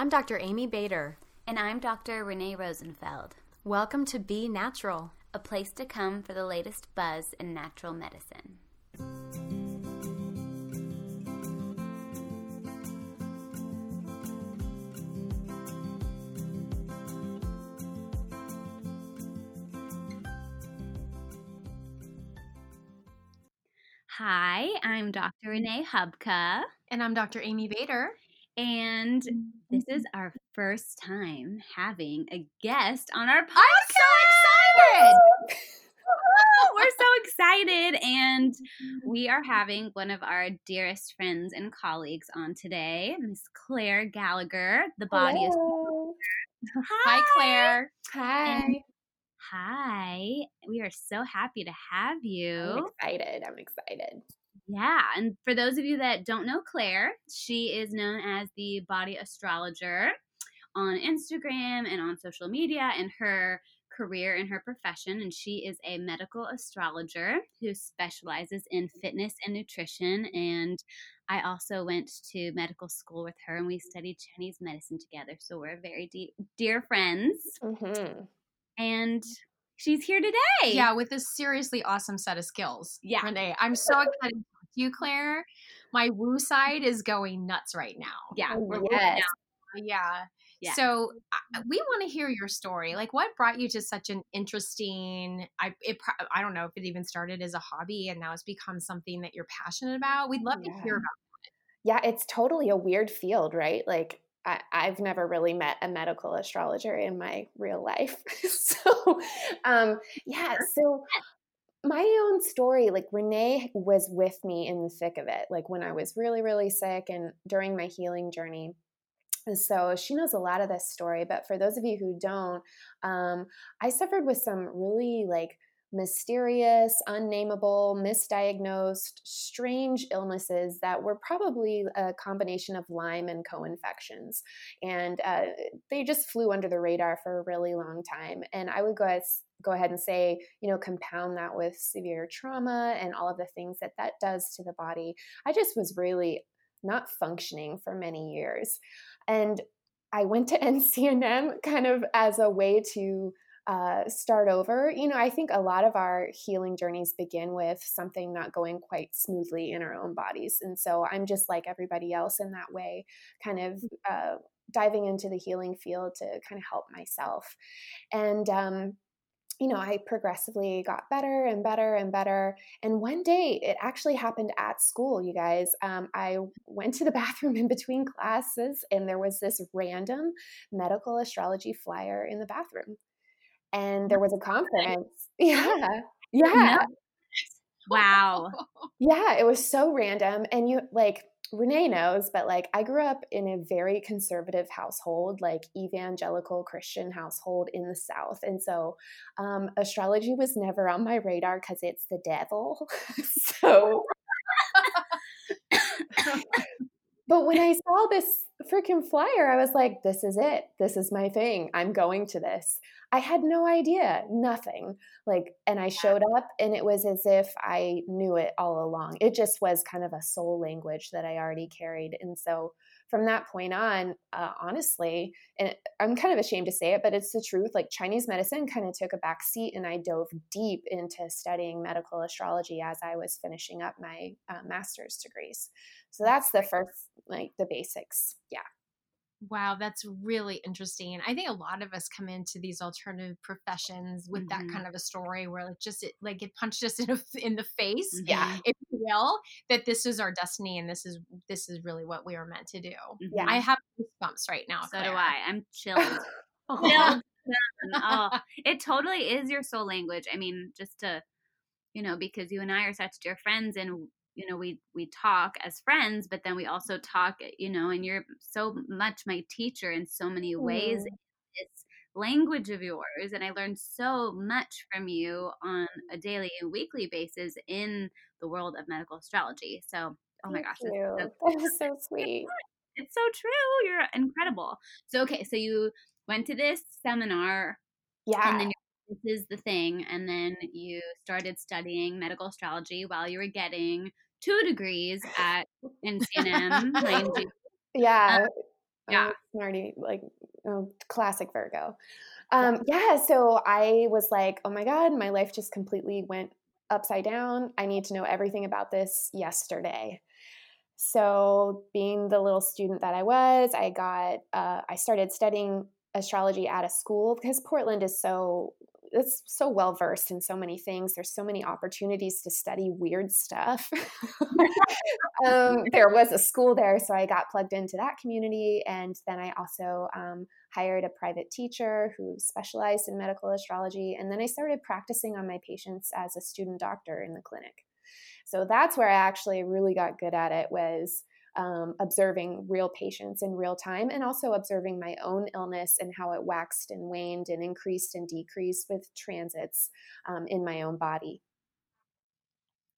I'm Dr. Amy Bader. And I'm Dr. Renee Rosenfeld. Welcome to Be Natural, a place to come for the latest buzz in natural medicine. Hi, I'm Dr. Renee Hubka. And I'm Dr. Amy Bader. And this is mm-hmm. our first time having a guest on our podcast. I'm so excited! We're so excited. And we are having one of our dearest friends and colleagues on today, Miss Claire Gallagher, the body Hello. Hi. Hi, Claire. Hi. And hi. We are so happy to have you. I'm excited. I'm excited. Yeah. And for those of you that don't know Claire, she is known as the body astrologer on Instagram and on social media and her career and her profession. And she is a medical astrologer who specializes in fitness and nutrition. And I also went to medical school with her and we studied Chinese medicine together. So we're very deep, dear friends. Mm-hmm. And she's here today. Yeah, with a seriously awesome set of skills. Yeah. Renee, I'm so excited you, Claire. My woo side is going nuts right now. Yeah, oh, yes. Yeah. Yeah. So we want to hear your story. Like, what brought you to such an interesting? I it, I don't know if it even started as a hobby and now it's become something that you're passionate about. We'd love yeah. to hear about it. Yeah, it's totally a weird field, right? Like, I, have never really met a medical astrologer in my real life. so, um, yeah. So my own story, like Renee was with me in the thick of it, like when I was really, really sick and during my healing journey. And so she knows a lot of this story. But for those of you who don't, um, I suffered with some really like mysterious, unnameable, misdiagnosed, strange illnesses that were probably a combination of Lyme and co infections. And uh, they just flew under the radar for a really long time. And I would go as go ahead and say, you know, compound that with severe trauma and all of the things that that does to the body. I just was really not functioning for many years. And I went to NCNM kind of as a way to uh, start over. You know, I think a lot of our healing journeys begin with something not going quite smoothly in our own bodies. And so I'm just like everybody else in that way, kind of uh, diving into the healing field to kind of help myself. And, um, you know, I progressively got better and better and better. And one day, it actually happened at school, you guys. Um, I went to the bathroom in between classes, and there was this random medical astrology flyer in the bathroom and there was a conference. Yeah. Yeah. Wow. Yeah, it was so random. And you like Renee knows, but like I grew up in a very conservative household, like evangelical Christian household in the South. And so um, astrology was never on my radar because it's the devil. so. but when I saw this freaking flyer, I was like, this is it. This is my thing. I'm going to this. I had no idea, nothing. Like, and I showed up and it was as if I knew it all along. It just was kind of a soul language that I already carried. And so from that point on, uh, honestly, and I'm kind of ashamed to say it, but it's the truth. Like Chinese medicine kind of took a back seat, and I dove deep into studying medical astrology as I was finishing up my uh, master's degrees. So that's the first, like the basics. Yeah. Wow, that's really interesting. I think a lot of us come into these alternative professions with mm-hmm. that kind of a story where like just it, like it punched us in, a, in the face, mm-hmm. yeah, if you will, that this is our destiny and this is this is really what we are meant to do. Yeah, I have bumps right now. So Claire. do I. I'm chilled. chilled. oh, it totally is your soul language. I mean, just to you know, because you and I are such dear friends and you know we we talk as friends but then we also talk you know and you're so much my teacher in so many ways mm. this language of yours and i learned so much from you on a daily and weekly basis in the world of medical astrology so oh my Thank gosh you. So, that was so sweet it's so true you're incredible so okay so you went to this seminar yeah and then this is the thing. And then you started studying medical astrology while you were getting two degrees at NCNM, mind you. Yeah. Um, Yeah. smarty, like oh, classic Virgo. Um, yeah, so I was like, oh my God, my life just completely went upside down. I need to know everything about this yesterday. So, being the little student that I was, I got, uh, I started studying astrology at a school because Portland is so it's so well versed in so many things. There's so many opportunities to study weird stuff. um, there was a school there, so I got plugged into that community. And then I also um, hired a private teacher who specialized in medical astrology. And then I started practicing on my patients as a student doctor in the clinic. So that's where I actually really got good at it was um, observing real patients in real time and also observing my own illness and how it waxed and waned and increased and decreased with transits um, in my own body.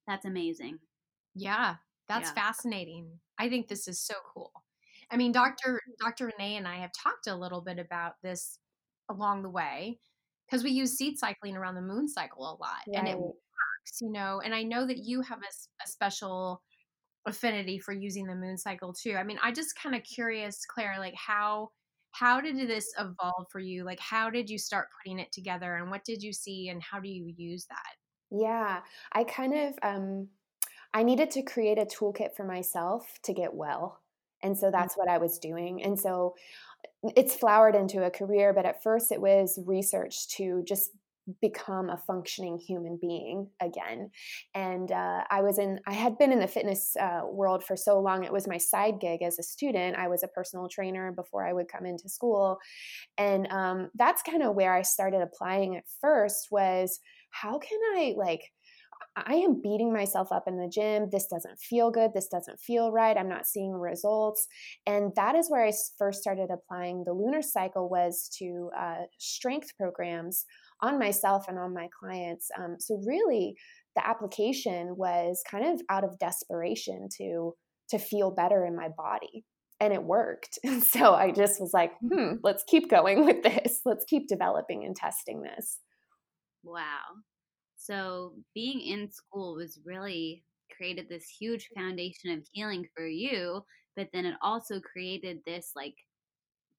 That's amazing. Yeah, that's yeah. fascinating. I think this is so cool. I mean, Dr. Dr. Renee and I have talked a little bit about this along the way because we use seed cycling around the moon cycle a lot right. and it works, you know. And I know that you have a, a special affinity for using the moon cycle too. I mean, I just kind of curious, Claire, like how how did this evolve for you? Like how did you start putting it together and what did you see and how do you use that? Yeah, I kind of um I needed to create a toolkit for myself to get well. And so mm. that's what I was doing. And so it's flowered into a career, but at first it was research to just become a functioning human being again and uh, i was in i had been in the fitness uh, world for so long it was my side gig as a student i was a personal trainer before i would come into school and um, that's kind of where i started applying at first was how can i like I am beating myself up in the gym. This doesn't feel good. This doesn't feel right. I'm not seeing results. And that is where I first started applying the lunar cycle was to uh, strength programs on myself and on my clients. Um, so really, the application was kind of out of desperation to to feel better in my body and it worked. So I just was like, hmm, let's keep going with this. Let's keep developing and testing this. Wow. So being in school was really created this huge foundation of healing for you, but then it also created this like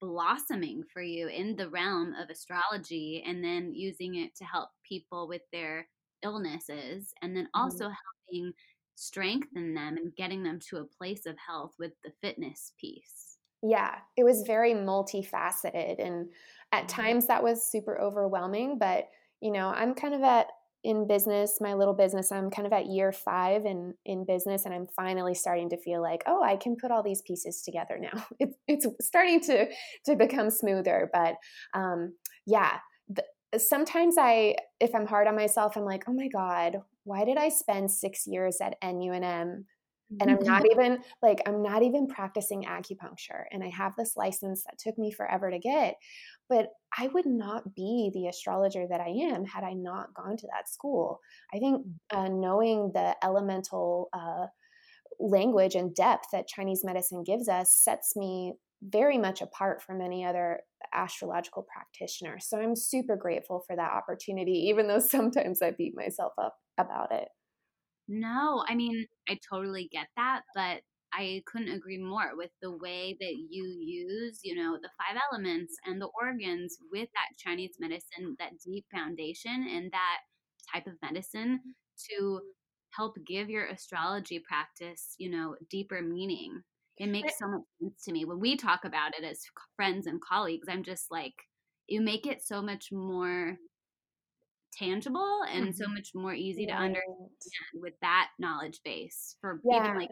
blossoming for you in the realm of astrology and then using it to help people with their illnesses and then mm-hmm. also mm-hmm. helping strengthen them and getting them to a place of health with the fitness piece. Yeah, it was very multifaceted and at mm-hmm. times that was super overwhelming, but you know, I'm kind of at in business, my little business, I'm kind of at year five in in business, and I'm finally starting to feel like, oh, I can put all these pieces together now. It's it's starting to to become smoother, but um, yeah. The, sometimes I, if I'm hard on myself, I'm like, oh my god, why did I spend six years at NUNM and I'm not even like I'm not even practicing acupuncture and I have this license that took me forever to get but I would not be the astrologer that I am had I not gone to that school. I think mm. uh, knowing the elemental uh, language and depth that Chinese medicine gives us sets me very much apart from any other astrological practitioner. So I'm super grateful for that opportunity, even though sometimes I beat myself up about it. No, I mean, I totally get that, but I couldn't agree more with the way that you use, you know, the five elements and the organs with that Chinese medicine, that deep foundation and that type of medicine mm-hmm. to help give your astrology practice, you know, deeper meaning. It makes so much sense to me. When we talk about it as friends and colleagues, I'm just like, you make it so much more tangible and mm-hmm. so much more easy to understand with that knowledge base for yeah. even like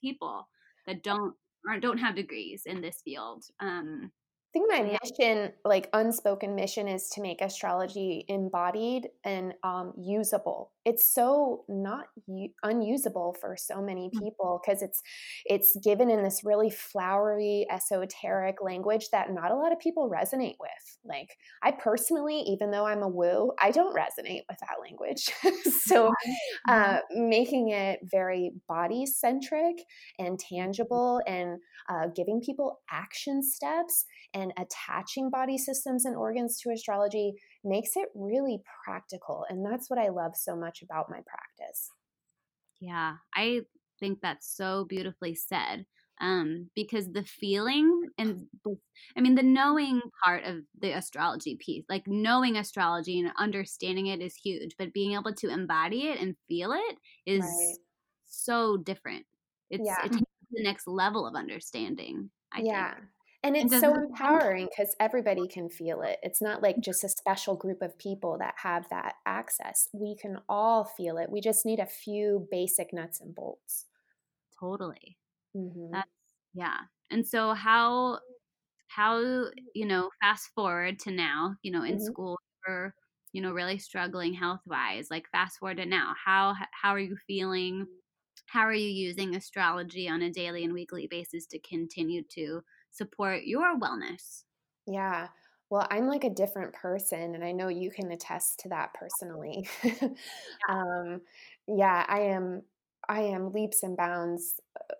people that don't aren't don't have degrees in this field. Um, I think my mission, like unspoken mission, is to make astrology embodied and um, usable. It's so not u- unusable for so many mm. people because it's it's given in this really flowery, esoteric language that not a lot of people resonate with. Like I personally, even though I'm a woo, I don't resonate with that language. so uh, making it very body centric and tangible and uh, giving people action steps and attaching body systems and organs to astrology makes it really practical. And that's what I love so much about my practice. Yeah, I think that's so beautifully said. um, because the feeling and I mean the knowing part of the astrology piece, like knowing astrology and understanding it is huge, but being able to embody it and feel it is right. so different. It's yeah. it takes the next level of understanding. I yeah. Think. And it's so empowering because everybody can feel it. It's not like just a special group of people that have that access. We can all feel it. We just need a few basic nuts and bolts. Totally. Mm-hmm. That's yeah. And so how how you know fast forward to now, you know, in mm-hmm. school or you know really struggling health wise, like fast forward to now, how how are you feeling? How are you using astrology on a daily and weekly basis to continue to support your wellness? Yeah. Well, I'm like a different person, and I know you can attest to that personally. yeah. Um, yeah, I am. I am leaps and bounds uh,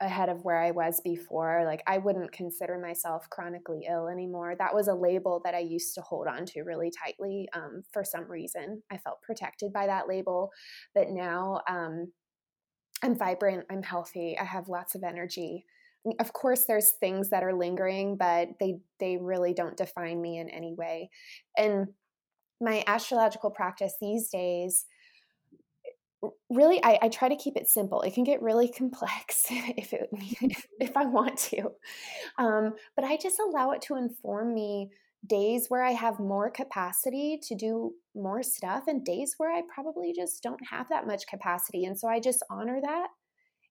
ahead of where I was before. Like, I wouldn't consider myself chronically ill anymore. That was a label that I used to hold on to really tightly um, for some reason. I felt protected by that label. But now um, I'm vibrant, I'm healthy, I have lots of energy. Of course, there's things that are lingering, but they they really don't define me in any way. And my astrological practice these days really I, I, try to keep it simple. It can get really complex if it if i want to. Um, but i just allow it to inform me days where i have more capacity to do more stuff and days where i probably just don't have that much capacity. And so i just honor that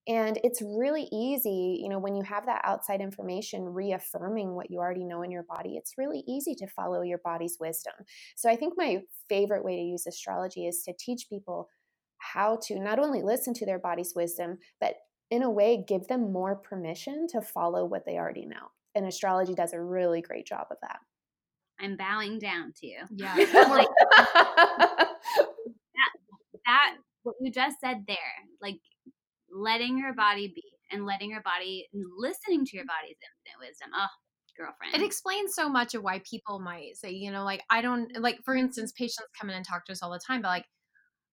and it's really easy you know when you have that outside information reaffirming what you already know in your body it's really easy to follow your body's wisdom so i think my favorite way to use astrology is to teach people how to not only listen to their body's wisdom, but in a way give them more permission to follow what they already know. And astrology does a really great job of that. I'm bowing down to you. Yeah. like, that, that, what you just said there, like letting your body be and letting your body, listening to your body's infinite wisdom. Oh, girlfriend. It explains so much of why people might say, you know, like, I don't, like, for instance, patients come in and talk to us all the time, but like,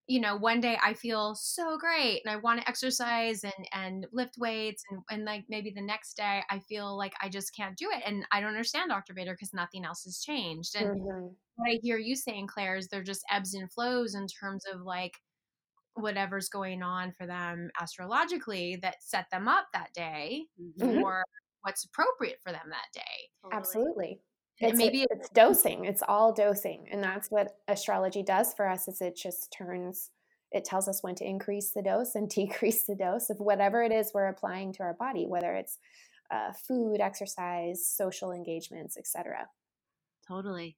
you know one day i feel so great and i want to exercise and and lift weights and, and like maybe the next day i feel like i just can't do it and i don't understand dr Bader because nothing else has changed and mm-hmm. what i hear you saying claire is they're just ebbs and flows in terms of like whatever's going on for them astrologically that set them up that day mm-hmm. for what's appropriate for them that day totally. absolutely it's, maybe it's dosing it's all dosing and that's what astrology does for us is it just turns it tells us when to increase the dose and decrease the dose of whatever it is we're applying to our body whether it's uh, food exercise social engagements etc totally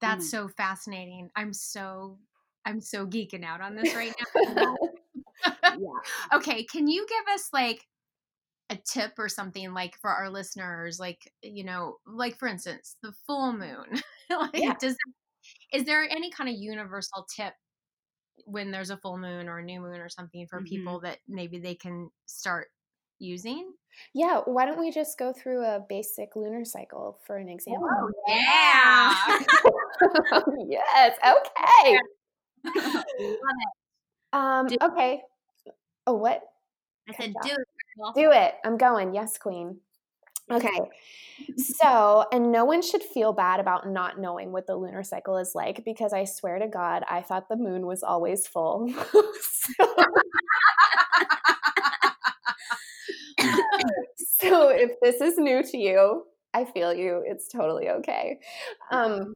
that's mm. so fascinating i'm so i'm so geeking out on this right now yeah. okay can you give us like a tip or something like for our listeners like you know like for instance the full moon like yeah. does is there any kind of universal tip when there's a full moon or a new moon or something for mm-hmm. people that maybe they can start using yeah why don't we just go through a basic lunar cycle for an example oh, yeah yes okay um okay oh what i said do it do it. I'm going. Yes, queen. Okay. So, and no one should feel bad about not knowing what the lunar cycle is like because I swear to God, I thought the moon was always full. so, if this is new to you, I feel you. It's totally okay. Um,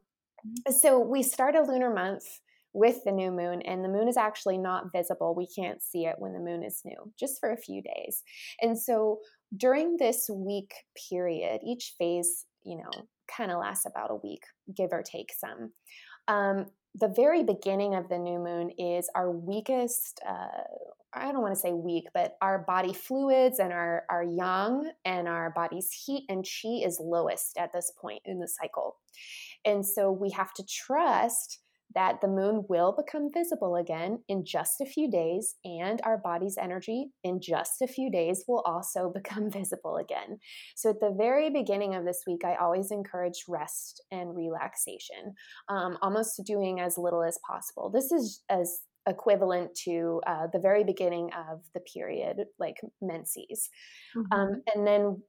so, we start a lunar month with the new moon, and the moon is actually not visible. We can't see it when the moon is new, just for a few days. And so during this week period, each phase, you know, kind of lasts about a week, give or take some. Um, the very beginning of the new moon is our weakest uh, i don't want to say weak but our body fluids and our, our yang and our body's heat and chi is lowest at this point in the cycle and so we have to trust that the moon will become visible again in just a few days, and our body's energy in just a few days will also become visible again. So, at the very beginning of this week, I always encourage rest and relaxation, um, almost doing as little as possible. This is as equivalent to uh, the very beginning of the period, like menses. Mm-hmm. Um, and then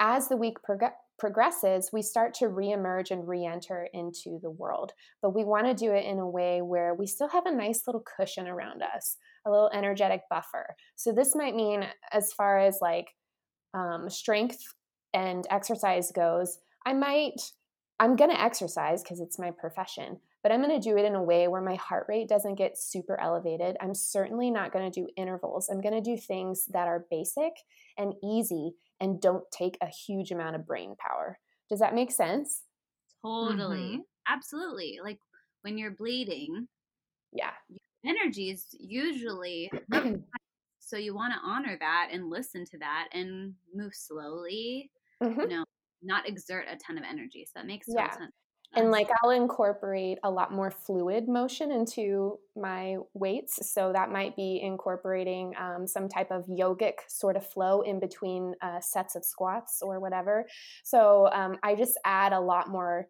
as the week prog- progresses, we start to reemerge and re enter into the world. But we want to do it in a way where we still have a nice little cushion around us, a little energetic buffer. So this might mean, as far as like um, strength and exercise goes, I might, I'm going to exercise because it's my profession, but I'm going to do it in a way where my heart rate doesn't get super elevated. I'm certainly not going to do intervals. I'm going to do things that are basic and easy and don't take a huge amount of brain power. Does that make sense? Totally. Mm-hmm. Absolutely. Like when you're bleeding, yeah. Energy is usually so you want to honor that and listen to that and move slowly. Mm-hmm. You know, not exert a ton of energy. So that makes yeah. sense and like I'll incorporate a lot more fluid motion into my weights. So that might be incorporating um, some type of yogic sort of flow in between uh, sets of squats or whatever. So um, I just add a lot more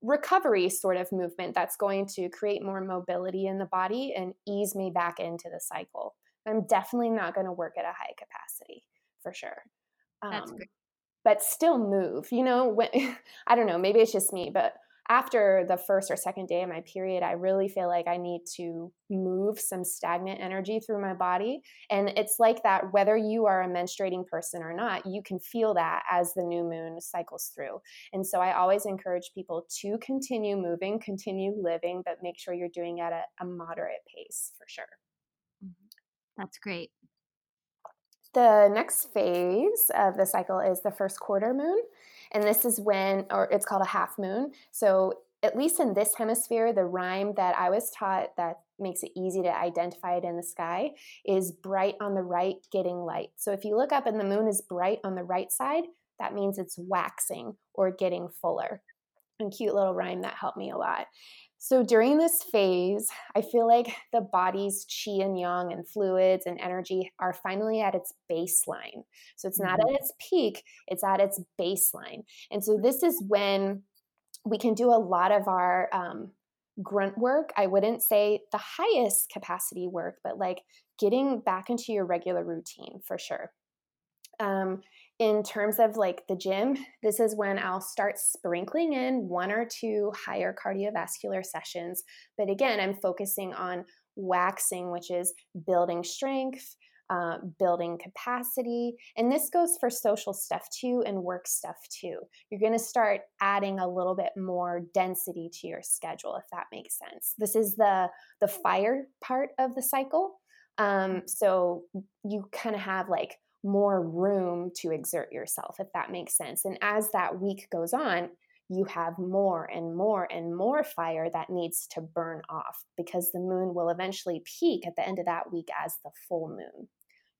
recovery sort of movement that's going to create more mobility in the body and ease me back into the cycle. I'm definitely not going to work at a high capacity for sure. Um, that's great but still move. You know, when I don't know, maybe it's just me, but after the first or second day of my period, I really feel like I need to move some stagnant energy through my body. And it's like that, whether you are a menstruating person or not, you can feel that as the new moon cycles through. And so I always encourage people to continue moving, continue living, but make sure you're doing it at a, a moderate pace for sure. Mm-hmm. That's great. The next phase of the cycle is the first quarter moon. And this is when, or it's called a half moon. So, at least in this hemisphere, the rhyme that I was taught that makes it easy to identify it in the sky is bright on the right, getting light. So, if you look up and the moon is bright on the right side, that means it's waxing or getting fuller. And cute little rhyme that helped me a lot. So during this phase, I feel like the body's chi and yang and fluids and energy are finally at its baseline. So it's not mm-hmm. at its peak, it's at its baseline. And so this is when we can do a lot of our um, grunt work. I wouldn't say the highest capacity work, but like getting back into your regular routine for sure. Um, in terms of like the gym, this is when I'll start sprinkling in one or two higher cardiovascular sessions. But again, I'm focusing on waxing, which is building strength, uh, building capacity. And this goes for social stuff too and work stuff too. You're going to start adding a little bit more density to your schedule, if that makes sense. This is the, the fire part of the cycle. Um, so you kind of have like more room to exert yourself, if that makes sense. And as that week goes on, you have more and more and more fire that needs to burn off because the moon will eventually peak at the end of that week as the full moon.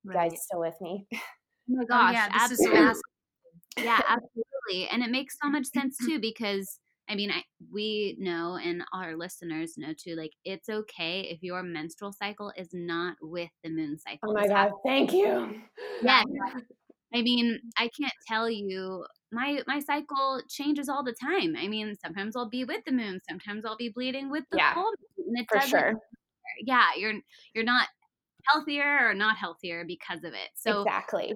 Right. guys still with me? Oh my oh, gosh, oh, yeah, absolutely. yeah, absolutely. And it makes so much sense too because I mean, I, we know, and our listeners know too, like it's okay if your menstrual cycle is not with the moon oh cycle. Oh my God, thank you. Yeah. I mean, I can't tell you my my cycle changes all the time. I mean, sometimes I'll be with the moon, sometimes I'll be bleeding with the yeah, full moon. And it for sure. Yeah, you're you're not healthier or not healthier because of it. So exactly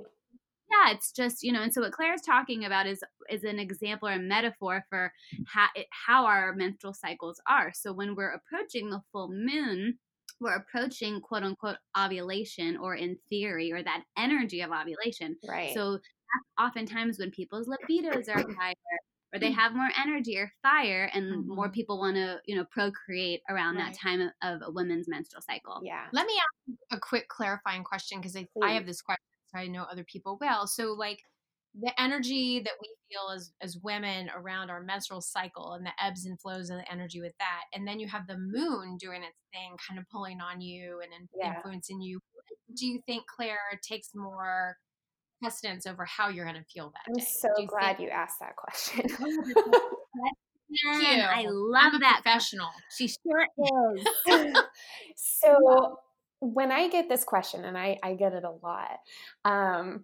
yeah it's just you know and so what claire's talking about is is an example or a metaphor for how, how our menstrual cycles are. So when we're approaching the full moon we're approaching quote unquote ovulation or in theory or that energy of ovulation. Right. So oftentimes when people's libidos are higher or they have more energy or fire and mm-hmm. more people want to you know procreate around right. that time of, of, a woman's menstrual cycle. Yeah. Let me ask a quick clarifying question because I, I have this question I know other people will. So like the energy that we feel as as women around our menstrual cycle and the ebbs and flows of the energy with that, and then you have the moon doing its thing, kind of pulling on you and yeah. influencing you. Do you think Claire takes more precedence over how you're going to feel that? I'm day? so you glad think- you asked that question. Oh, Thank you. I love that professional. She sure is. so when I get this question, and I, I get it a lot, um,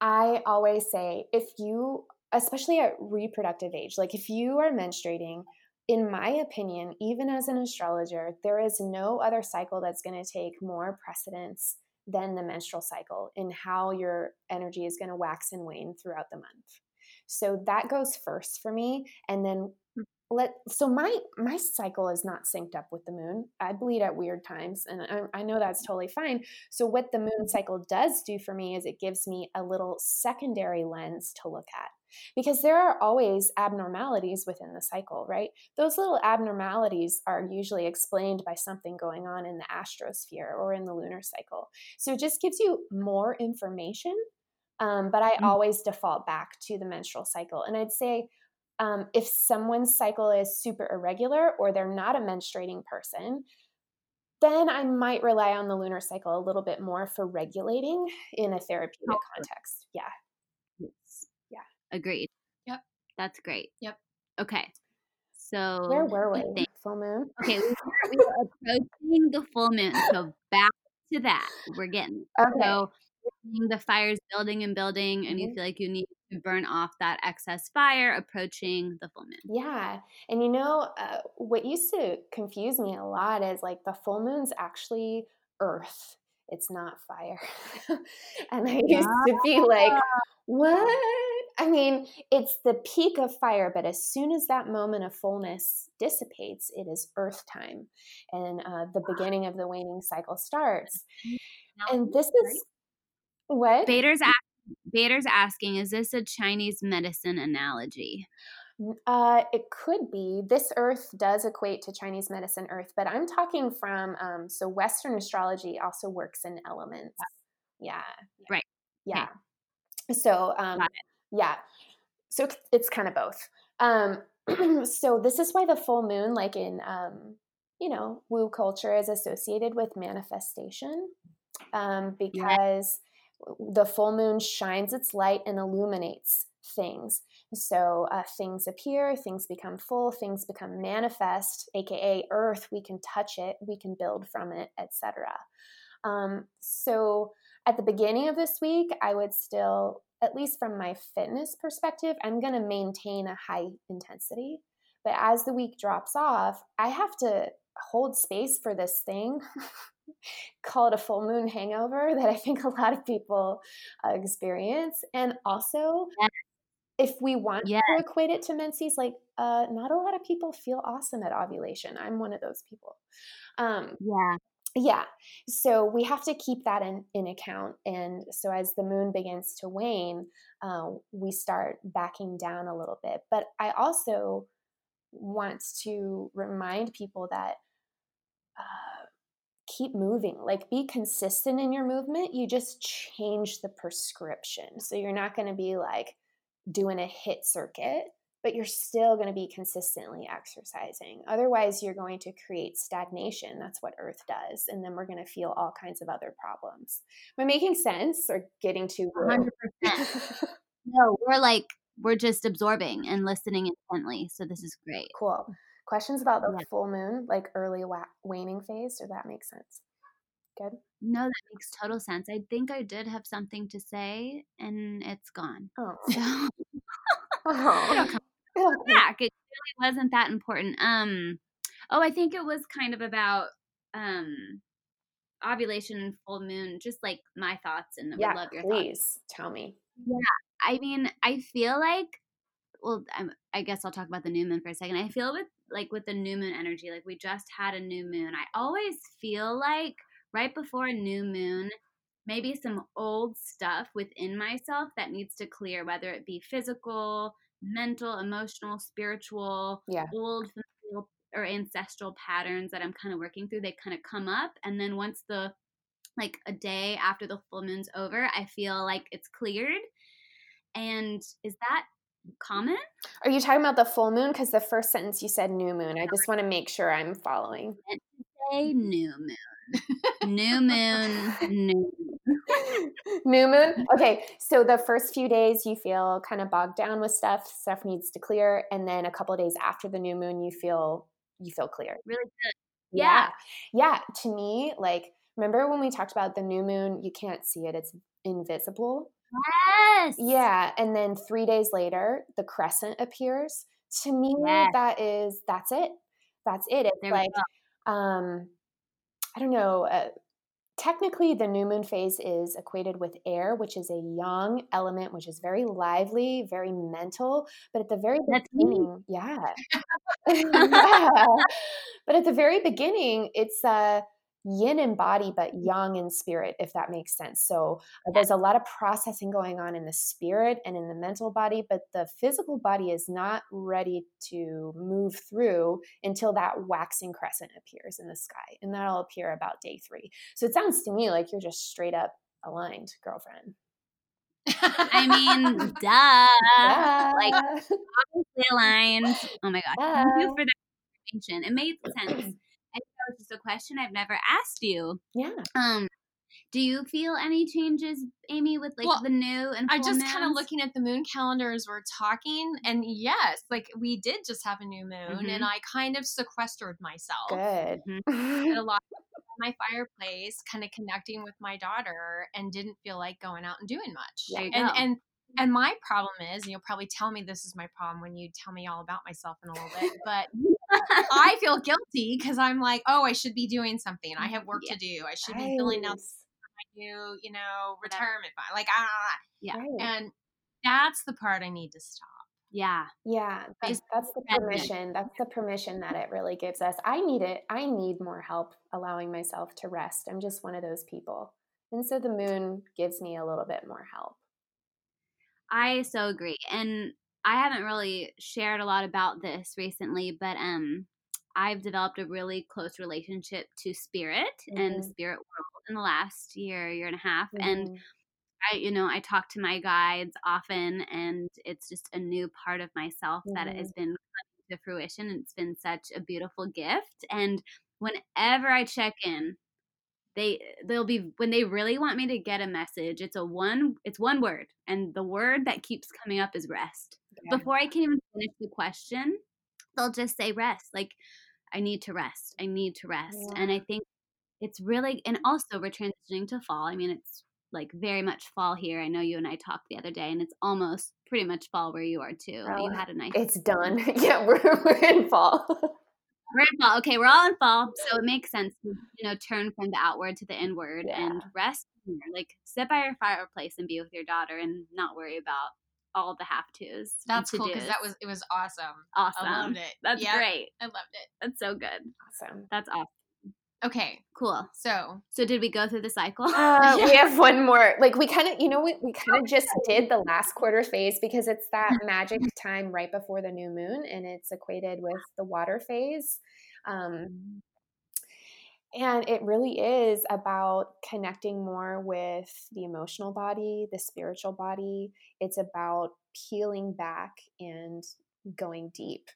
I always say if you, especially at reproductive age, like if you are menstruating, in my opinion, even as an astrologer, there is no other cycle that's going to take more precedence than the menstrual cycle in how your energy is going to wax and wane throughout the month. So that goes first for me. And then let so my my cycle is not synced up with the moon. I bleed at weird times and I, I, know that's totally fine. So what the moon cycle does do for me is it gives me a little secondary lens to look at because there are always abnormalities within the cycle right? Those little abnormalities are usually explained by something going on in the astrosphere or in the lunar cycle. So it just gives you more information um, but i mm-hmm. always default back to the menstrual cycle. And i'd say um, if someone's cycle is super irregular or they're not a menstruating person, then I might rely on the lunar cycle a little bit more for regulating in a therapeutic oh. context. Yeah. Yes. Yeah. Agreed. Yep. That's great. Yep. Okay. So where were we? Full moon. Okay, we were, we were approaching the full moon. So back to that. We're getting okay. so the fire's building and building, and mm-hmm. you feel like you need to burn off that excess fire approaching the full moon. Yeah. And you know, uh, what used to confuse me a lot is like the full moon's actually earth, it's not fire. and I used to be like, what? I mean, it's the peak of fire, but as soon as that moment of fullness dissipates, it is earth time. And uh, the beginning of the waning cycle starts. And this is what? Bader's Bader's asking, is this a Chinese medicine analogy? Uh, it could be. This earth does equate to Chinese medicine earth, but I'm talking from, um, so Western astrology also works in elements. Yeah. Right. Yeah. Okay. So, um, yeah. So it's kind of both. Um, so this is why the full moon, like in, um, you know, woo culture is associated with manifestation um, because the full moon shines its light and illuminates things. So uh, things appear, things become full, things become manifest, aka earth. We can touch it, we can build from it, etc. Um, so at the beginning of this week, I would still, at least from my fitness perspective, I'm going to maintain a high intensity. But as the week drops off, I have to hold space for this thing call it a full moon hangover that I think a lot of people uh, experience. And also, yes. if we want yes. to equate it to menses, like uh, not a lot of people feel awesome at ovulation. I'm one of those people. Um, yeah. Yeah. So we have to keep that in, in account. And so as the moon begins to wane, uh, we start backing down a little bit. But I also want to remind people that uh, keep moving. Like be consistent in your movement. You just change the prescription. So you're not going to be like doing a HIIT circuit but you're still going to be consistently exercising. Otherwise you're going to create stagnation. That's what earth does and then we're going to feel all kinds of other problems. Am i making sense or getting too 100% no we're like we're just absorbing and listening intently so this is great. Cool Questions about the yeah. full moon, like early wa- waning phase? Does that make sense? Good. No, that makes total sense. I think I did have something to say, and it's gone. Oh. So oh. it'll back. It really wasn't that important. Um. Oh, I think it was kind of about um ovulation and full moon. Just like my thoughts, and yeah, love your please thoughts. tell me. Yeah, I mean, I feel like well, I'm, I guess I'll talk about the new moon for a second. I feel with like with the new moon energy, like we just had a new moon. I always feel like right before a new moon, maybe some old stuff within myself that needs to clear, whether it be physical, mental, emotional, spiritual, yeah. old or ancestral patterns that I'm kind of working through. They kind of come up, and then once the like a day after the full moon's over, I feel like it's cleared. And is that common. Are you talking about the full moon? Because the first sentence you said new moon. I just want to make sure I'm following. Say new moon. new moon. New moon. new moon. Okay, so the first few days you feel kind of bogged down with stuff. Stuff needs to clear, and then a couple days after the new moon, you feel you feel clear. Really good. Yeah. yeah. Yeah. To me, like remember when we talked about the new moon? You can't see it; it's invisible. Yes. Yeah. And then three days later, the crescent appears. to me Yes. that is that's it that's it it's There like um i don't know uh, technically the new moon phase is equated with air which is a yang element which is very lively very mental but at the very That's me. beginning yeah yeah but at the very beginning it's uh yin in body but yang in spirit if that makes sense so uh, there's a lot of processing going on in the spirit and in the mental body but the physical body is not ready to move through until that waxing crescent appears in the sky and that'll appear about day three so it sounds to me like you're just straight up aligned girlfriend I mean, duh. yeah. Like obviously aligned. Oh my gosh. Thank you for that information. It made sense. I think that was just a question I've never asked you. yeah Um, do you feel any changes, Amy, with like Well, the new and I just kind of looking at the moon calendars we're talking, and yes, like we did just have a new moon, Mhm. and I kind of sequestered myself. good Did a lot my fireplace, kind of connecting with my daughter, and didn't feel like going out and doing much. You and go. and and my problem is, and you'll probably tell me this is my problem when you tell me all about myself in a little bit, but I feel guilty because I'm like, oh, I should be doing something. I have work Yeah. to do. I should be filling out my new, you know, retirement fund. Like, ah, Yeah. Right. and that's the part I need to stop. Yeah. Yeah, that's, that's the permission. That's the permission that it really gives us. I need it. I need more help allowing myself to rest. I'm just one of those people. And so the moon gives me a little bit more help. I so agree. And I haven't really shared a lot about this recently, but um I've developed a really close relationship to spirit and the Mhm. spirit world in the last year, year and a half. And Mhm. I, you know, I talk to my guides often, and it's just a new part of myself that Mhm. has been coming to fruition. It's been such a beautiful gift. And whenever I check in, they they'll be when they really want me to get a message. It's a one it's one word, and the word that keeps coming up is rest. Yeah. Before I can even finish the question, they'll just say rest. Like I need to rest. I need to rest. And I think it's really and also we're transitioning to fall. I mean, it's like very much fall here. I know you and I talked the other day, and it's almost pretty much fall where you are too. Oh, you had a nice. It's done. yeah, we're, we're in fall. We're in fall. Okay, we're all in fall, so it makes sense to you know turn from the outward to the inward and rest. Like sit by your fireplace and be with your daughter, and not worry about all the have tos. That's cool because that was it was awesome. awesome. I loved it. That's Yep, great. I loved it. That's so good. awesome. That's awesome. Okay, Cool. so So did we go through the cycle? Uh, Yeah. We have one more. Like we kind of, you know, we, we kind of just did the last quarter phase because it's that magic time right before the new moon, and it's equated with the water phase. Um, and it really is about connecting more with the emotional body, the spiritual body. It's about peeling back and going deep.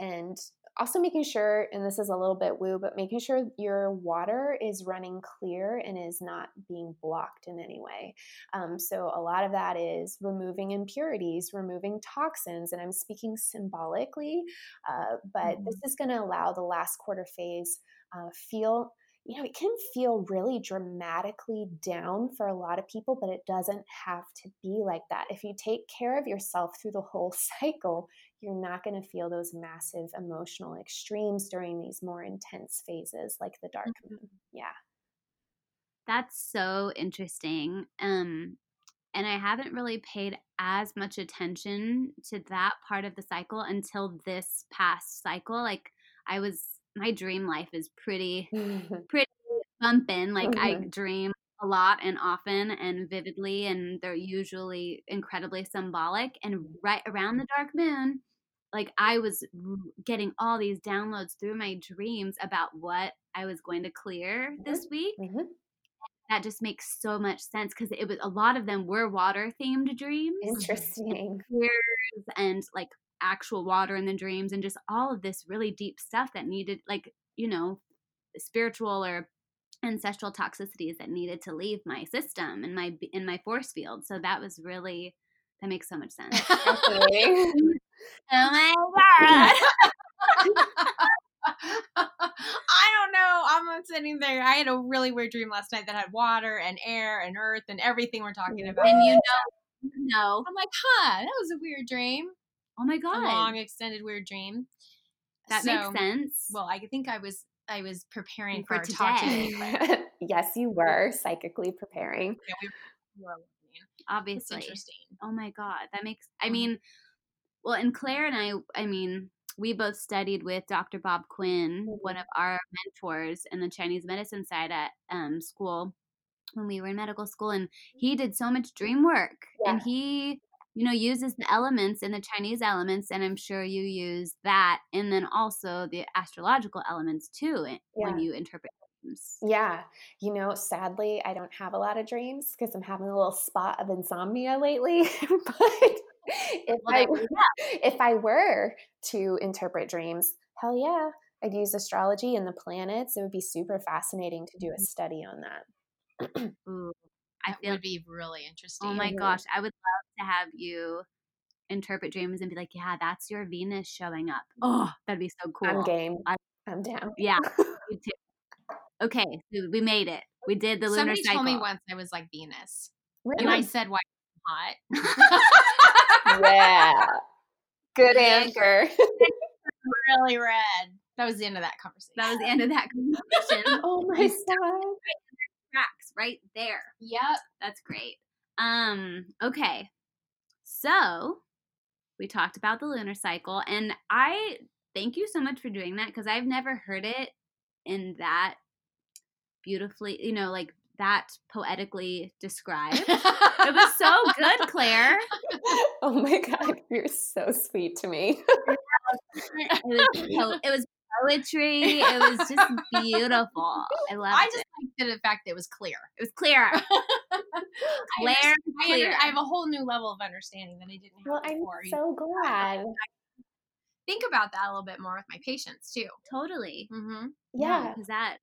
And also making sure, and this is a little bit woo, but making sure your water is running clear and is not being blocked in any way. Um, so, a lot of that is removing impurities, removing toxins, and I'm speaking symbolically, uh, but this is going to allow the last quarter phase uh, feel you know, it can feel really dramatically down for a lot of people, but it doesn't have to be like that. If you take care of yourself through the whole cycle, you're not going to feel those massive emotional extremes during these more intense phases like the dark moon. Yeah. That's so interesting. Um, and I haven't really paid as much attention to that part of the cycle until this past cycle. Like I was, my dream life is pretty, pretty bumping. Like I Mhm. dream a lot and often and vividly, and they're usually incredibly symbolic. And right around the dark moon, like I was getting all these downloads through my dreams about what I was going to clear this week Mhm. that just makes so much sense because it was a lot of them were water themed dreams Interesting. tears and like actual water in the dreams and just all of this really deep stuff that needed like you know spiritual or ancestral toxicities that needed to leave my system and my in my force field so that was really that makes so much sense oh my god I don't know. I'm sitting there. I had a really weird dream last night that had water and air and earth and everything we're talking about. and you know no. I'm like, huh, that was a weird dream. Oh my god. A long extended weird dream. That So- makes sense. Well, I think I was I was preparing For for, our talk today. today. yes, you were psychically preparing. Yeah, we we were listening. It's Obviously. interesting. Oh my god, that makes. I Mhm. mean, well, and Claire and I. I mean, we both studied with Dr. Bob Quinn, one Mhm. of our mentors in the Chinese medicine side at um, school when we were in medical school, and he did so much dream work, and he. You know, uses the elements and the Chinese elements, and I'm sure you use that, and then also the astrological elements too eh, when you interpret dreams. Yeah. You know, sadly, I don't have a lot of dreams because I'm having a little spot of insomnia lately. but if Well, I if I were to interpret dreams, hell yeah, I'd use astrology and the planets. It would be super fascinating to do a study on that. Ooh, I That feel would be really oh interesting. Oh my gosh, I would love to have you interpret dreams and be like, yeah, that's your Venus showing up. Oh, that'd be so cool. I'm game. I- I'm down. Yeah, me too. Okay, so we made it. We did the lunar Somebody cycle. told me once I was like Venus, Really? and I said, "Why I'm hot?" yeah. Good Yeah. answer. really red. That was the end of that conversation. That was the end of that conversation. oh my god. Tracks right there. Yep. That's great. Um, okay. So we talked about the lunar cycle, and I thank you so much for doing that because I've never heard it in that beautifully, you know, like that poetically described. It was so good, Claire. Oh my god, you're so sweet to me. It was, it was poetry. It was just beautiful. I loved I it. just liked the fact that it was clear. It was clear. I, I, under- clear. I have a whole new level of understanding that I didn't have Well, I'm so glad. think about that a little bit more with my patients too. Totally. Mm-hmm. Yeah. because that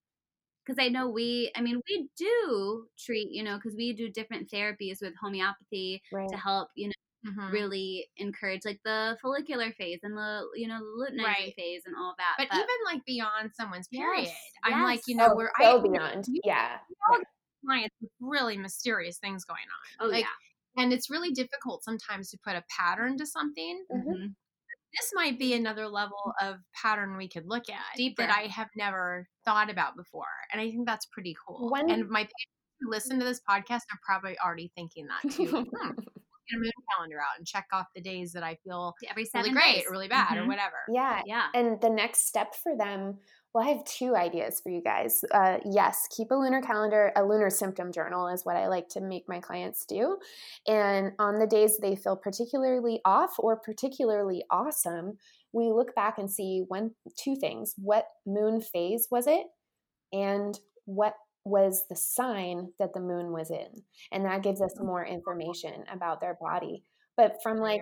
because I know we I mean we do treat you know because we do different therapies with homeopathy Right. to help you know Mm-hmm. really encourage like the follicular phase and the you know the luteinizing Right. phase and all that. But, even like beyond someone's Yes, period, I'm like, you know, oh, where so I beyond. you- Yeah. clients with really mysterious things going on. oh like, yeah, And it's really difficult sometimes to put a pattern to something. Mhm. Mhm. This might be another level of pattern we could look at Deeper. that I have never thought about before. And I think that's pretty cool. One- and my patients who listen to this podcast are probably already thinking that too. Get a moon calendar out and check off the days that I feel every seven really great days. or really bad or Mhm. whatever. yeah. Yeah, And the next step for them, well, I have two ideas for you guys. Uh, yes, keep a lunar calendar, a lunar symptom journal is what I like to make my clients do. And on the days they feel particularly off or particularly awesome, we look back and see one, two things. What moon phase was it? And what was the sign that the moon was in? And that gives us mm. more information about their body. But from like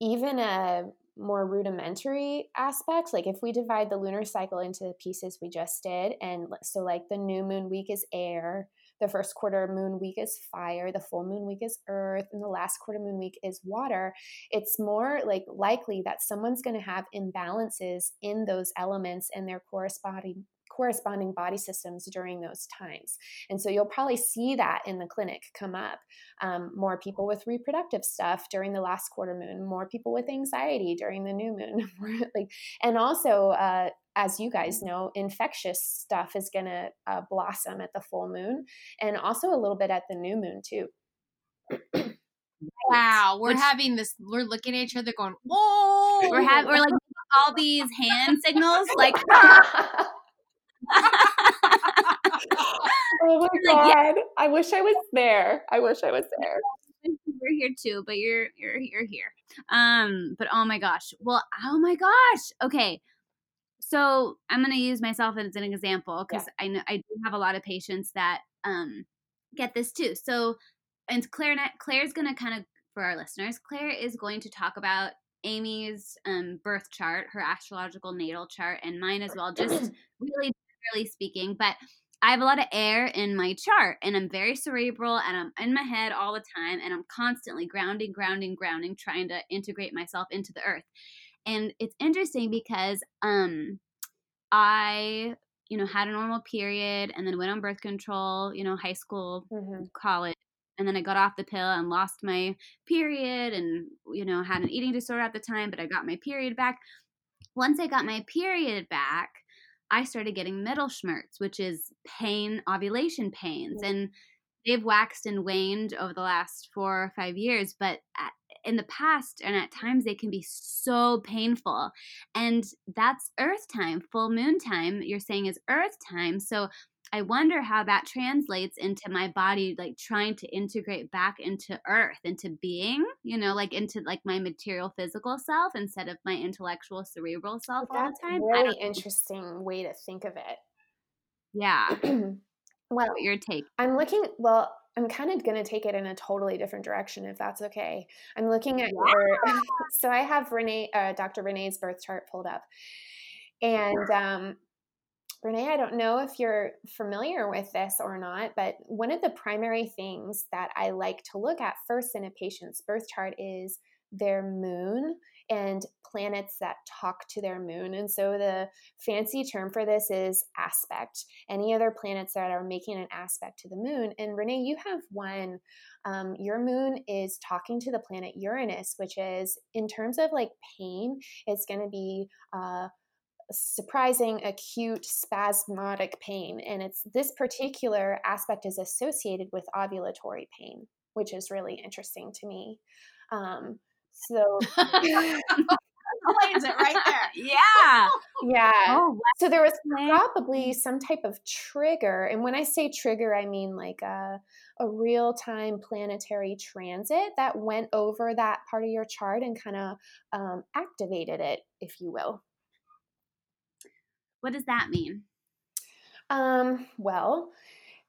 even a more rudimentary aspect, like if we divide the lunar cycle into the pieces we just did, and so like the new moon week is air, the first quarter moon week is fire, the full moon week is earth, and the last quarter moon week is water, it's more like likely that someone's going to have imbalances in those elements and their corresponding corresponding body systems during those times. And so you'll probably see that in the clinic come up. Um, more people with reproductive stuff during the last quarter moon, more people with anxiety during the new moon. like, and also, uh, as you guys know, infectious stuff is going to uh, blossom at the full moon and also a little bit at the new moon, too. Wow, we're Which- having this. We're looking at each other, going, "Whoa!" we're having we're like all these hand signals, like oh my Like, yeah. God. I wish I was there. I wish I was there. we're here too, but you're you're you're here. Um, but oh my gosh. Well, oh my gosh. Okay. So I'm gonna use myself as an example because I know I do have a lot of patients that um get this too. So and Claire Claire's gonna kind of for our listeners, Claire is going to talk about Amy's um, birth chart, her astrological natal chart, and mine as well, just really generally speaking. But I have a lot of air in my chart and I'm very cerebral and I'm in my head all the time and I'm constantly grounding, grounding, grounding, trying to integrate myself into the earth. And it's interesting because um I, you know, had a normal period and then went on birth control, you know, high school, Mhm. college. and then I got off the pill and lost my period and you know had an eating disorder at the time but I got my period back once I got my period back I started getting Mittelschmerz which is pain ovulation pains and they've waxed and waned over the last 4 or 5 years but at, in the past and at times they can be so painful and that's earth time full moon time you're saying is earth time so I wonder how that translates into my body, like trying to integrate back into earth, into being, you know, like into like my material physical self instead of my intellectual cerebral self all the time. Really interesting way to think of it. Yeah. well, what your take? I'm looking, well, I'm kind of going to take it in a totally different direction if that's okay. I'm looking at yeah. your, so I have Renee, uh, Dr. Renee's birth chart pulled up. And um, Renee, I don't know if you're familiar with this or not, but one of the primary things that I like to look at first in a patient's birth chart is their moon and planets that talk to their moon. And so the fancy term for this is aspect. Any other planets that are making an aspect to the moon. And Renee, you have one. Um, your moon is talking to the planet Uranus, which is in terms of like pain, it's going to be. Uh, surprising acute spasmodic pain and it's this particular aspect is associated with ovulatory pain which is really interesting to me. Um, so explains it right there. Yeah. Yeah. Oh, so there was probably some type of trigger and when i say trigger i mean like a, a real-time planetary transit that went over that part of your chart and kind of um, activated it if you will what does that mean? Um, well,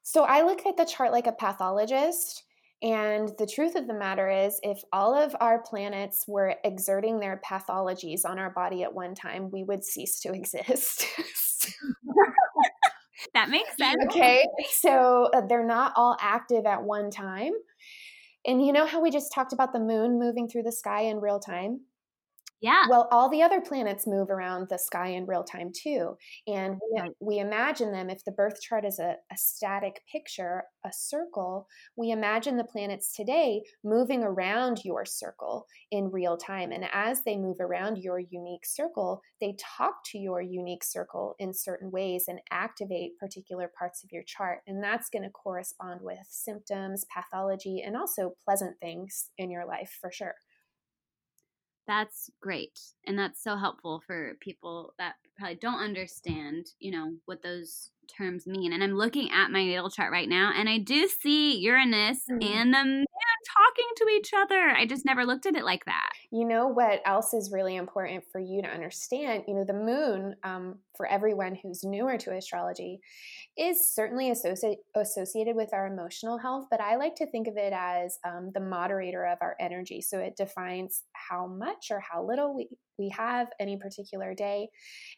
so I look at the chart like a pathologist. And the truth of the matter is, if all of our planets were exerting their pathologies on our body at one time, we would cease to exist. that makes sense. Okay. So uh, they're not all active at one time. And you know how we just talked about the moon moving through the sky in real time? Yeah. Well, all the other planets move around the sky in real time too. And we, right. we imagine them, if the birth chart is a, a static picture, a circle, we imagine the planets today moving around your circle in real time. And as they move around your unique circle, they talk to your unique circle in certain ways and activate particular parts of your chart. And that's going to correspond with symptoms, pathology, and also pleasant things in your life for sure. That's great. And that's so helpful for people that probably don't understand, you know, what those terms mean. And I'm looking at my natal chart right now and I do see Uranus mm-hmm. and the talking to each other. I just never looked at it like that. You know what else is really important for you to understand? You know, the moon, um, for everyone who's newer to astrology, is certainly associ- associated with our emotional health, but I like to think of it as um, the moderator of our energy. So it defines how much or how little we, we have any particular day.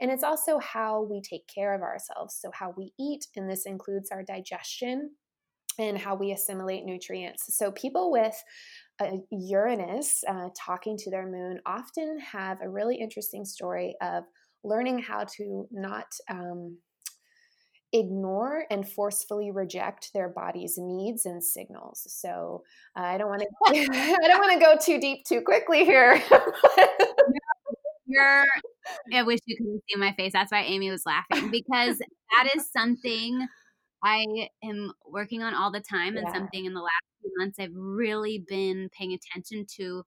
And it's also how we take care of ourselves. So, how we eat, and this includes our digestion and how we assimilate nutrients. So, people with uh, Uranus uh, talking to their moon often have a really interesting story of learning how to not um, ignore and forcefully reject their body's needs and signals. So uh, I don't want to I don't want to go too deep too quickly here. You're I wish you could see my face. That's why Amy was laughing because that is something I am working on all the time and something in the last few months I've really been paying attention to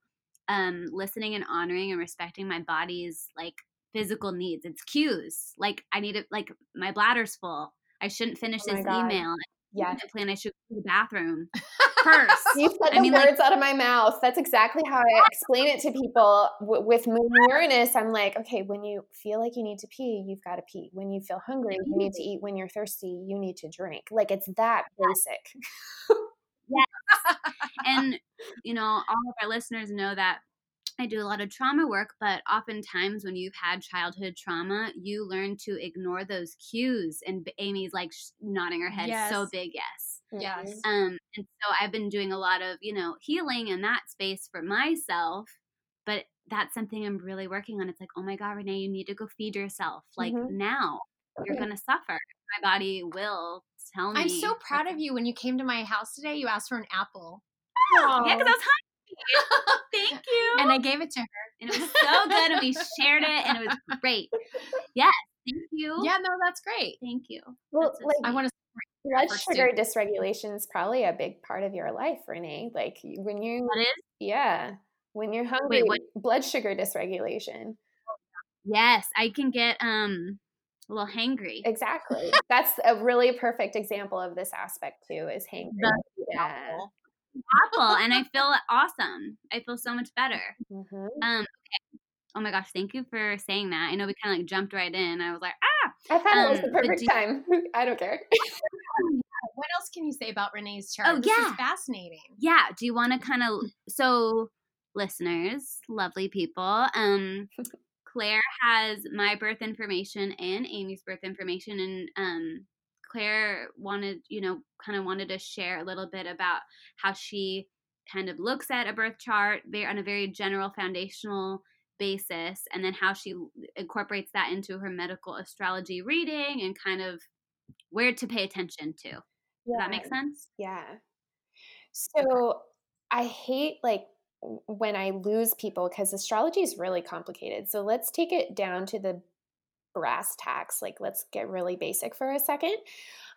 um listening and honoring and respecting my body's like physical needs. It's cues. Like I need it like my bladder's full. I shouldn't finish oh this God. email. Yeah. Plan I should go to the bathroom first. you put the mean, words like, out of my mouth. That's exactly how I explain it to people. W- with Moon Uranus, I'm like, okay, when you feel like you need to pee, you've got to pee. When you feel hungry, you need to eat. When you're thirsty, you need to drink. Like it's that basic. yes. And you know, all of our listeners know that I do a lot of trauma work, but oftentimes when you've had childhood trauma, you learn to ignore those cues. And Amy's like nodding her head yes. so big, yes. Yes. Um, and so I've been doing a lot of, you know, healing in that space for myself, but that's something I'm really working on. It's like, oh my God, Renee, you need to go feed yourself. Like mm-hmm. now, you're going to suffer. my body will tell me. I'm so proud of you. When you came to my house today, you asked for an apple. Yeah, because I was hungry. Thank you. And I gave it to her. And it was so good, and we shared it, and it was great. Yes, thank you. Yeah, no, that's great. Thank you. Well, like, I want to blood sugar dysregulation is probably a big part of your life, Renee. Like when you, What is? yeah, when you're hungry, what? blood sugar dysregulation. Yes, I can get um a little hangry. Exactly. That's a really perfect example of this aspect too. Is hangry. Yeah. apple. Apple, and I feel awesome. I feel so much better. Mhm. Um. Okay. Oh my gosh, thank you for saying that. I know we kind of like jumped right in. I was like, ah. I thought it was Um, the perfect do- time. I don't care. What else can you say about Renee's chart? Oh, this yeah. is fascinating. yeah do you want to kind of so listeners lovely people um claire has my birth information and amy's birth information and um claire wanted you know kind of wanted to share a little bit about how she kind of looks at a birth chart on a very general foundational basis and then how she incorporates that into her medical astrology reading and kind of where to pay attention to does that make sense Yeah. So I hate like when I lose people because astrology is really complicated. So let's take it down to the brass tacks. Like let's get really basic for a second.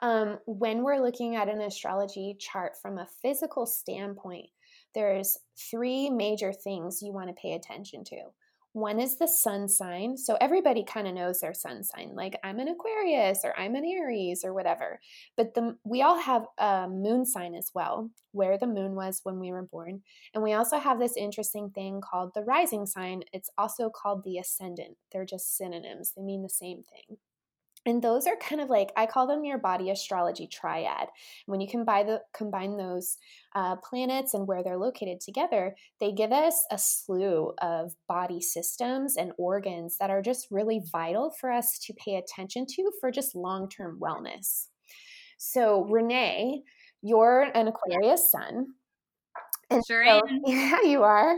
Um, when we're looking at an astrology chart from a physical standpoint, there's three major things you want to pay attention to. One is the sun sign. So everybody kind of knows their sun sign. Like I'm an Aquarius or I'm an Aries or whatever. But the we all have a moon sign as well, where the moon was when we were born. And we also have this interesting thing called the rising sign. It's also called the ascendant. They're just synonyms. They mean the same thing. And those are kind of like I call them your body astrology triad. When you combine the combine those uh, planets and where they're located together, they give us a slew of body systems and organs that are just really vital for us to pay attention to for just long term wellness. So, Renee, you're an Aquarius sun. And Sure so- am. yeah, you are.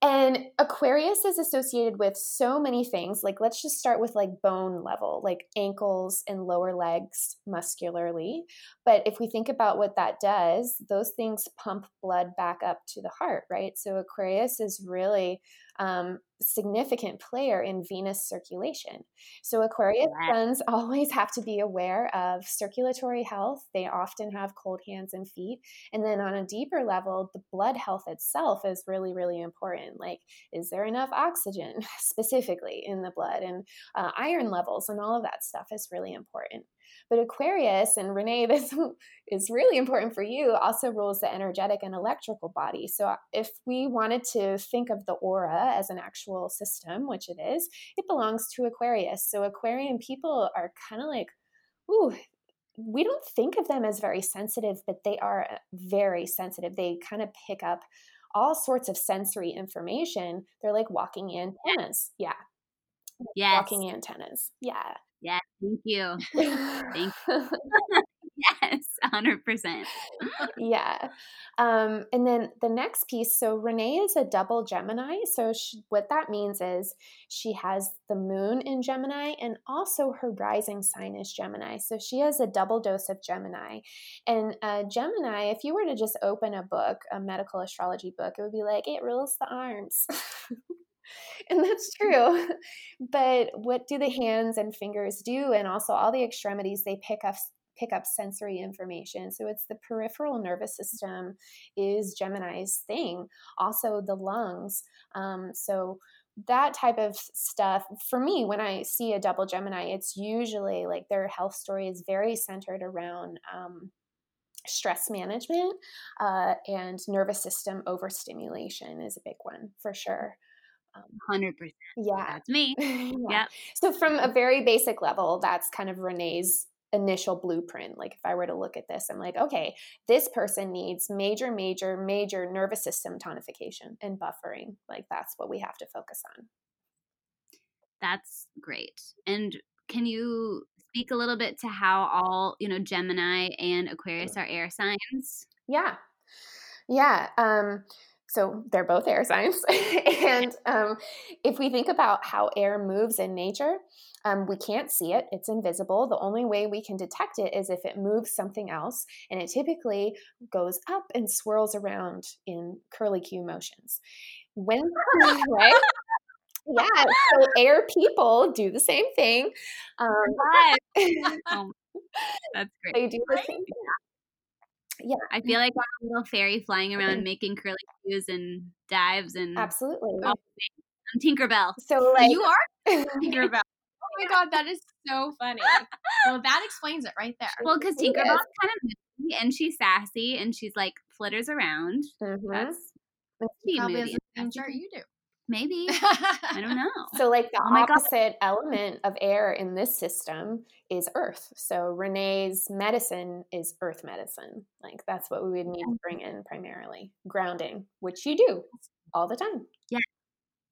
And Aquarius is associated with so many things. Like, let's just start with like bone level, like ankles and lower legs muscularly. But if we think about what that does, those things pump blood back up to the heart, right? So Aquarius is really um, significant player in venous circulation. So Aquarius suns always have to be aware of circulatory health. They often have cold hands and feet. And then on a deeper level, the blood health itself is really, really important. Like, is there enough oxygen specifically in the blood? And uh, iron levels and all of that stuff is really important. But Aquarius, and Renee, this is really important for you, also rules the energetic and electrical body. So uh, if we wanted to think of the aura as an actual system, which it is, it belongs to Aquarius. So Aquarian people are kind of like, ooh, we don't think of them as very sensitive, but they are uh, very sensitive. They kind of pick up all sorts of sensory information. They're like walking antennas. Yeah. Yes. Walking antennas. Yeah. Yes. Thank you. Thank you. Yes. 100%. yeah. Um, and then the next piece so Renee is a double Gemini. So she, what that means is she has the moon in Gemini and also her rising sign is Gemini. So she has a double dose of Gemini. And uh, Gemini, if you were to just open a book, a medical astrology book, it would be like, it rules the arms. and that's true. But what do the hands and fingers do? And also all the extremities, they pick up pick up sensory information. So it's the peripheral nervous system is Gemini's thing. Also the lungs. Um, so that type of stuff for me when i see a double gemini it's usually like their health story is very centered around um, stress management uh, and nervous system overstimulation is a big one for sure 100%. yeah That's me. Yeah. Yep. So from a very basic level, that's kind of Renee's initial blueprint. Like if I were to look at this, I'm like, okay, this person needs major, major, major nervous system tonification and buffering. Like that's what we have to focus on. That's great. And can you speak a little bit to how all, you know, Gemini and Aquarius are air signs? Yeah. Yeah. Um, so they're both air signs. and um, if we think about how air moves in nature, um, we can't see it, it's invisible. The only way we can detect it is if it moves something else, and it typically goes up and swirls around in curly Q motions. When, right? yeah, so air people do the same thing. Um, oh, that's great. They do the same thing yeah i feel like i'm a little fairy flying around making curly cues and dives and absolutely i'm tinkerbell. So like you are tinkerbell. Oh my god that is so funny. Well that explains it right there. Well because tinkerbell's kind of moody and she's sassy and she's like flitters around. Mm-hmm. that's probably the same chart you do Maybe. I don't know. So, like the oh opposite God. element of air in this system is earth. So, Renee's medicine is earth medicine. Like, that's what we would need to bring in primarily grounding, which you do all the time. Yeah.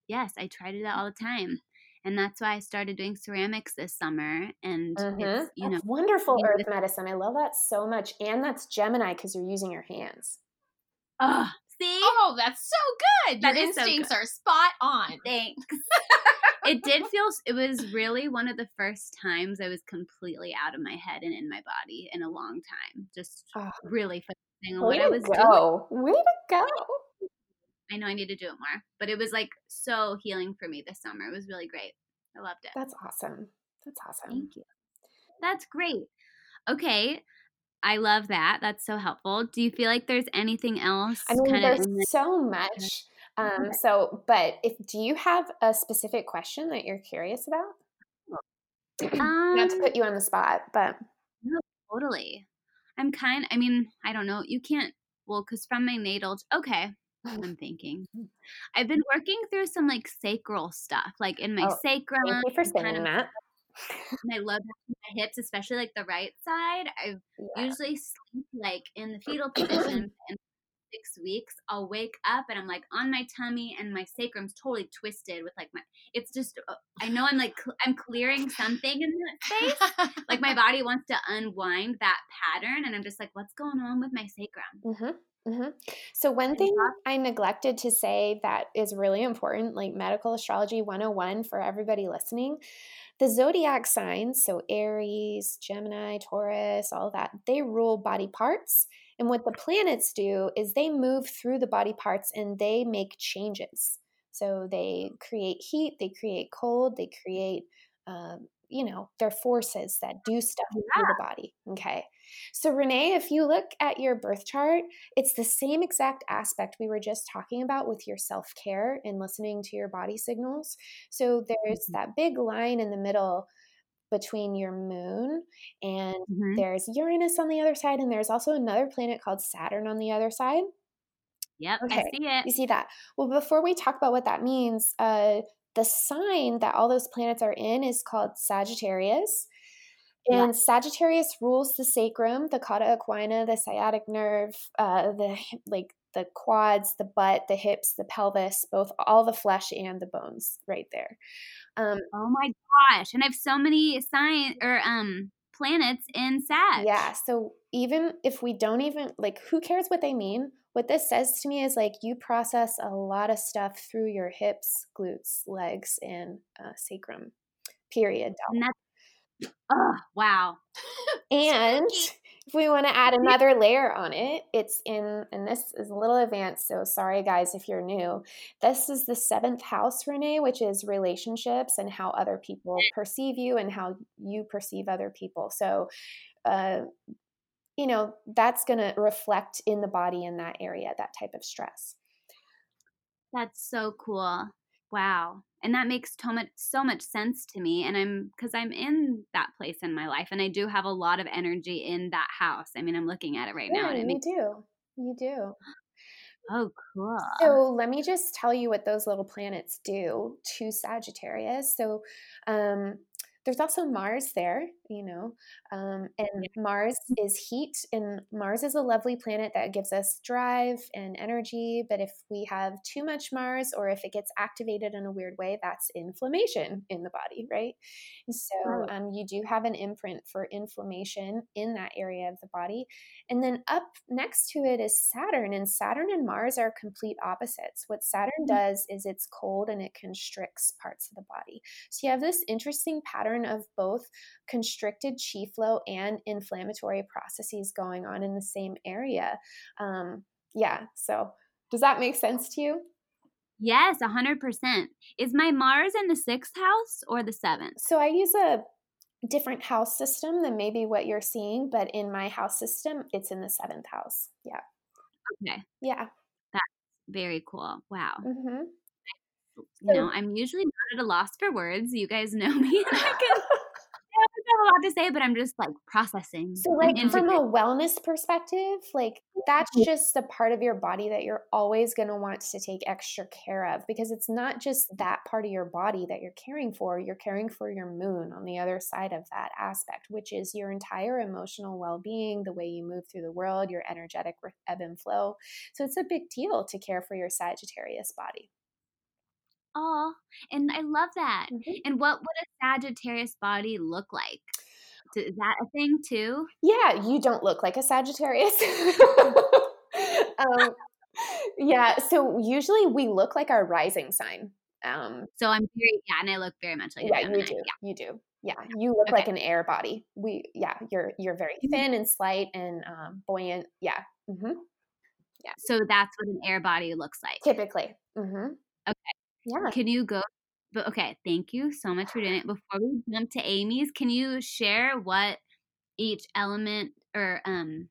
Yes, I try to do that all the time. And that's why I started doing ceramics this summer. And mm-hmm. it's, you know, wonderful earth medicine. I love that so much. And that's Gemini because you're using your hands. Oh, See? Oh, that's so good. Your that instincts so good. are spot on. Thanks. it did feel it was really one of the first times I was completely out of my head and in my body in a long time. Just oh. really focusing on what I was go. doing. Way to go. I know I need to do it more, but it was like so healing for me this summer. It was really great. I loved it. That's awesome. That's awesome. Thank you. That's great. Okay, I love that. That's so helpful. Do you feel like there's anything else? I mean, there's the- so much. Um, so, but if do you have a specific question that you're curious about? Um, Not to put you on the spot, but no, totally. I'm kind. I mean, I don't know. You can't. Well, because from my natal. Okay, I'm thinking. I've been working through some like sacral stuff, like in my oh, sacrum. Thank you for saying kind of, that and I love my hips, especially like the right side. I yeah. usually sleep like in the fetal position and six weeks I'll wake up and I'm like on my tummy and my sacrum's totally twisted with like my it's just uh, I know I'm like I'm clearing something in that space like my body wants to unwind that pattern and I'm just like what's going on with my sacrum mm-hmm. Mm-hmm. So, one thing I neglected to say that is really important, like medical astrology 101 for everybody listening, the zodiac signs, so Aries, Gemini, Taurus, all that, they rule body parts. And what the planets do is they move through the body parts and they make changes. So they create heat, they create cold, they create um, you know, they're forces that do stuff yeah. through the body. Okay. So, Renee, if you look at your birth chart, it's the same exact aspect we were just talking about with your self care and listening to your body signals. So, there's mm-hmm. that big line in the middle between your moon and mm-hmm. there's Uranus on the other side, and there's also another planet called Saturn on the other side. Yep, okay. I see it. You see that. Well, before we talk about what that means, uh, the sign that all those planets are in is called Sagittarius. And yeah. Sagittarius rules the sacrum, the cauda equina, the sciatic nerve, uh, the like the quads, the butt, the hips, the pelvis, both all the flesh and the bones right there. Um, oh my gosh! And I have so many sign or um planets in Sag. Yeah. So even if we don't even like, who cares what they mean? What this says to me is like you process a lot of stuff through your hips, glutes, legs, and uh, sacrum. Period. And that's, oh, wow. and if we want to add another layer on it, it's in, and this is a little advanced, so sorry guys if you're new. This is the seventh house, Renee, which is relationships and how other people perceive you and how you perceive other people. So, uh, you know, that's going to reflect in the body in that area, that type of stress. That's so cool. Wow. And that makes so much so much sense to me and I'm cuz I'm in that place in my life and I do have a lot of energy in that house. I mean, I'm looking at it right yeah, now and it you do. You do. Oh, cool. So let me just tell you what those little planets do to Sagittarius. So um there's also Mars there, you know, um, and Mars is heat, and Mars is a lovely planet that gives us drive and energy. But if we have too much Mars, or if it gets activated in a weird way, that's inflammation in the body, right? So um, you do have an imprint for inflammation in that area of the body. And then up next to it is Saturn, and Saturn and Mars are complete opposites. What Saturn mm-hmm. does is it's cold and it constricts parts of the body. So you have this interesting pattern of both constricted chi flow and inflammatory processes going on in the same area. Um, yeah, so does that make sense to you? Yes, 100%. Is my Mars in the sixth house or the seventh? So I use a different house system than maybe what you're seeing, but in my house system, it's in the seventh house. Yeah. Okay. Yeah. That's very cool. Wow. Mm-hmm. You know, I'm usually not at a loss for words. You guys know me. I can have a lot to say, but I'm just like processing. So, like from a wellness perspective, like that's just the part of your body that you're always going to want to take extra care of because it's not just that part of your body that you're caring for. You're caring for your moon on the other side of that aspect, which is your entire emotional well being, the way you move through the world, your energetic ebb and flow. So, it's a big deal to care for your Sagittarius body. Oh, and I love that. Mm-hmm. And what would a Sagittarius body look like? Is that a thing too? Yeah, you don't look like a Sagittarius. um, yeah, so usually we look like our rising sign. Um, so I'm very yeah, and I look very much like yeah, you do, yeah. you do, yeah. You look okay. like an air body. We yeah, you're you're very mm-hmm. thin and slight and um, buoyant. Yeah, mm-hmm. yeah. So that's what an air body looks like typically. Mm-hmm. Okay. Yeah. Can you go? But okay, thank you so much for doing it. Before we jump to Amy's, can you share what each element or um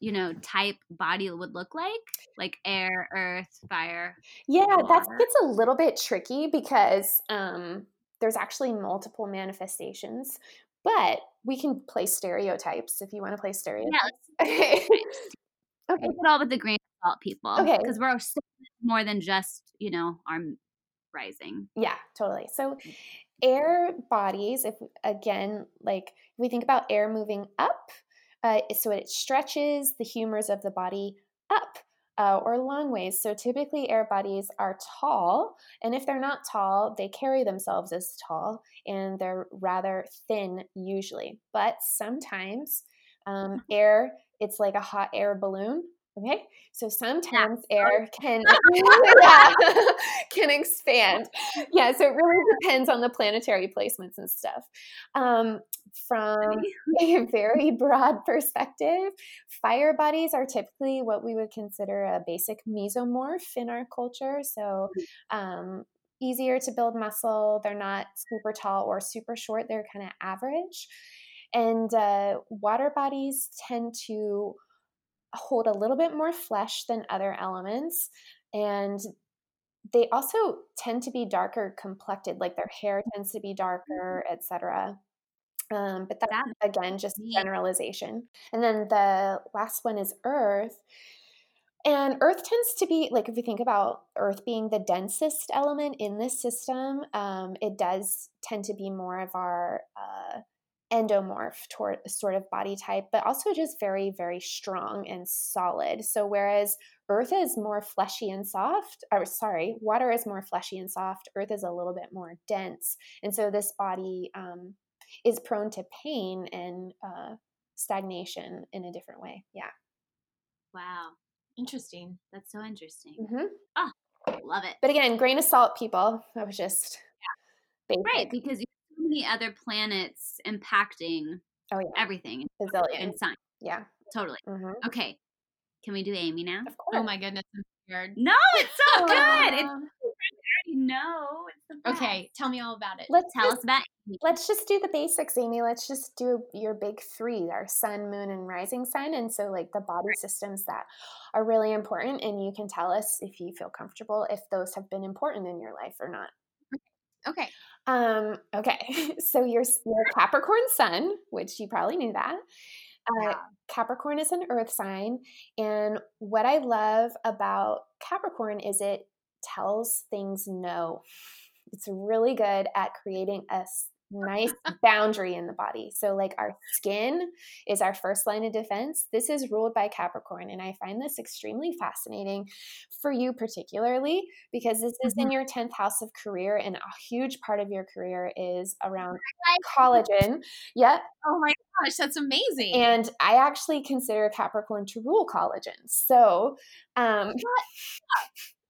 you know type body would look like like air earth fire yeah that gets a little bit tricky because um there's actually multiple manifestations but we can play stereotypes if you want to play stereotypes yeah, okay okay it all with the grain of salt people okay because we're so more than just you know our rising. Yeah, totally. So air bodies, if again, like if we think about air moving up, uh, so it stretches the humors of the body up. Uh, or long ways. So typically, air bodies are tall, and if they're not tall, they carry themselves as tall, and they're rather thin usually. But sometimes, um, air it's like a hot air balloon Okay, so sometimes yeah. air can yeah, can expand. Yeah, so it really depends on the planetary placements and stuff. Um, from a very broad perspective, fire bodies are typically what we would consider a basic mesomorph in our culture. So mm. um, easier to build muscle. They're not super tall or super short. They're kind of average. And uh, water bodies tend to hold a little bit more flesh than other elements and they also tend to be darker complected like their hair tends to be darker mm-hmm. etc um, but that's again just generalization. And then the last one is earth and earth tends to be like if you think about earth being the densest element in this system um, it does tend to be more of our uh, endomorph toward sort of body type, but also just very, very strong and solid. So whereas earth is more fleshy and soft, or sorry, water is more fleshy and soft, earth is a little bit more dense. And so this body um, is prone to pain and uh, stagnation in a different way. Yeah. Wow. Interesting. That's so interesting. Mm-hmm. Oh, love it. But again, grain of salt, people. That was just yeah. Right, because many other planets impacting oh, yeah. everything Bazillion. and sign. Yeah. Totally. Mm-hmm. Okay. Can we do Amy now? Of course. Oh my goodness, I'm scared. No, it's so good. It's I already know. Okay, tell me all about it. Let's tell just, us about Amy. Let's just do the basics, Amy. Let's just do your big three: our sun, moon, and rising sign. And so, like the body systems that are really important, and you can tell us if you feel comfortable if those have been important in your life or not. Okay. Um, okay, so your, your Capricorn sun, which you probably knew that. Uh, yeah. Capricorn is an earth sign. And what I love about Capricorn is it tells things no. It's really good at creating a, nice boundary in the body. So, like our skin is our first line of defense. This is ruled by Capricorn. And I find this extremely fascinating for you, particularly because this is mm-hmm. in your 10th house of career, and a huge part of your career is around collagen. Yep. Oh my gosh, that's amazing. And I actually consider Capricorn to rule collagen. So, um,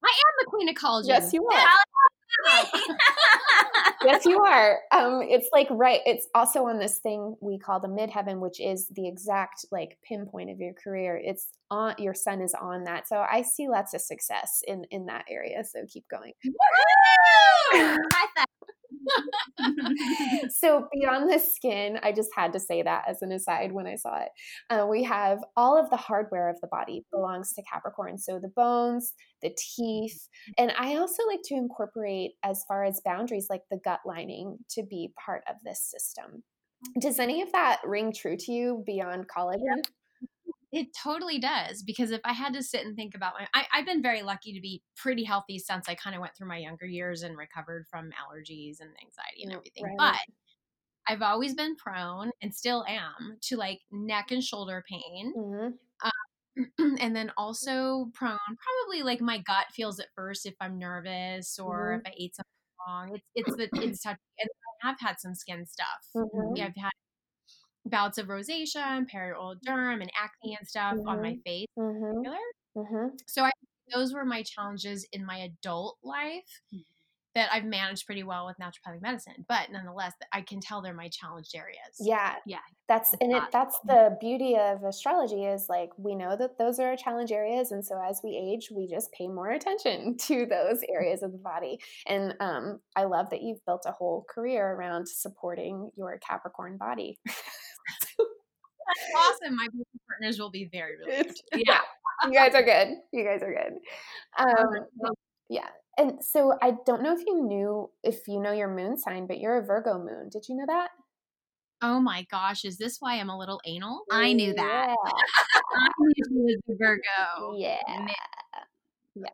I am the queen of collagen. Yes, you are. yes, you are. Um, it's like right. It's also on this thing we call the midheaven, which is the exact like pinpoint of your career. It's on your sun is on that. So I see lots of success in in that area. So keep going. so beyond the skin, I just had to say that as an aside when I saw it. Uh, we have all of the hardware of the body belongs to Capricorn. So the bones, the teeth, and I also like to incorporate as far as boundaries, like the gut lining, to be part of this system. Does any of that ring true to you beyond collagen? It totally does because if I had to sit and think about my, I, have been very lucky to be pretty healthy since I kind of went through my younger years and recovered from allergies and anxiety and everything. Right. But I've always been prone and still am to like neck and shoulder pain. Mm-hmm. Um, and then also prone, probably like my gut feels at first if I'm nervous or mm-hmm. if I ate something wrong. It's it's the it's touchy. And I have had some skin stuff. Mm-hmm. Yeah, I've had bouts of rosacea and perioral derm and acne and stuff mm-hmm. on my mm-hmm. face mm-hmm. mm-hmm. So I, those were my challenges in my adult life mm-hmm. that I've managed pretty well with naturopathic medicine. But nonetheless, I can tell they're my challenged areas. Yeah, yeah. That's and it, that's the beauty of astrology is like we know that those are our challenge areas, and so as we age, we just pay more attention to those areas of the body. And um, I love that you've built a whole career around supporting your Capricorn body. That's awesome. My business partners will be very relieved. Yeah. you guys are good. You guys are good. Um, yeah. And so I don't know if you knew if you know your moon sign, but you're a Virgo moon. Did you know that? Oh my gosh, is this why I'm a little anal? I knew that. Yeah. I knew she was a Virgo. Yeah. Yeah.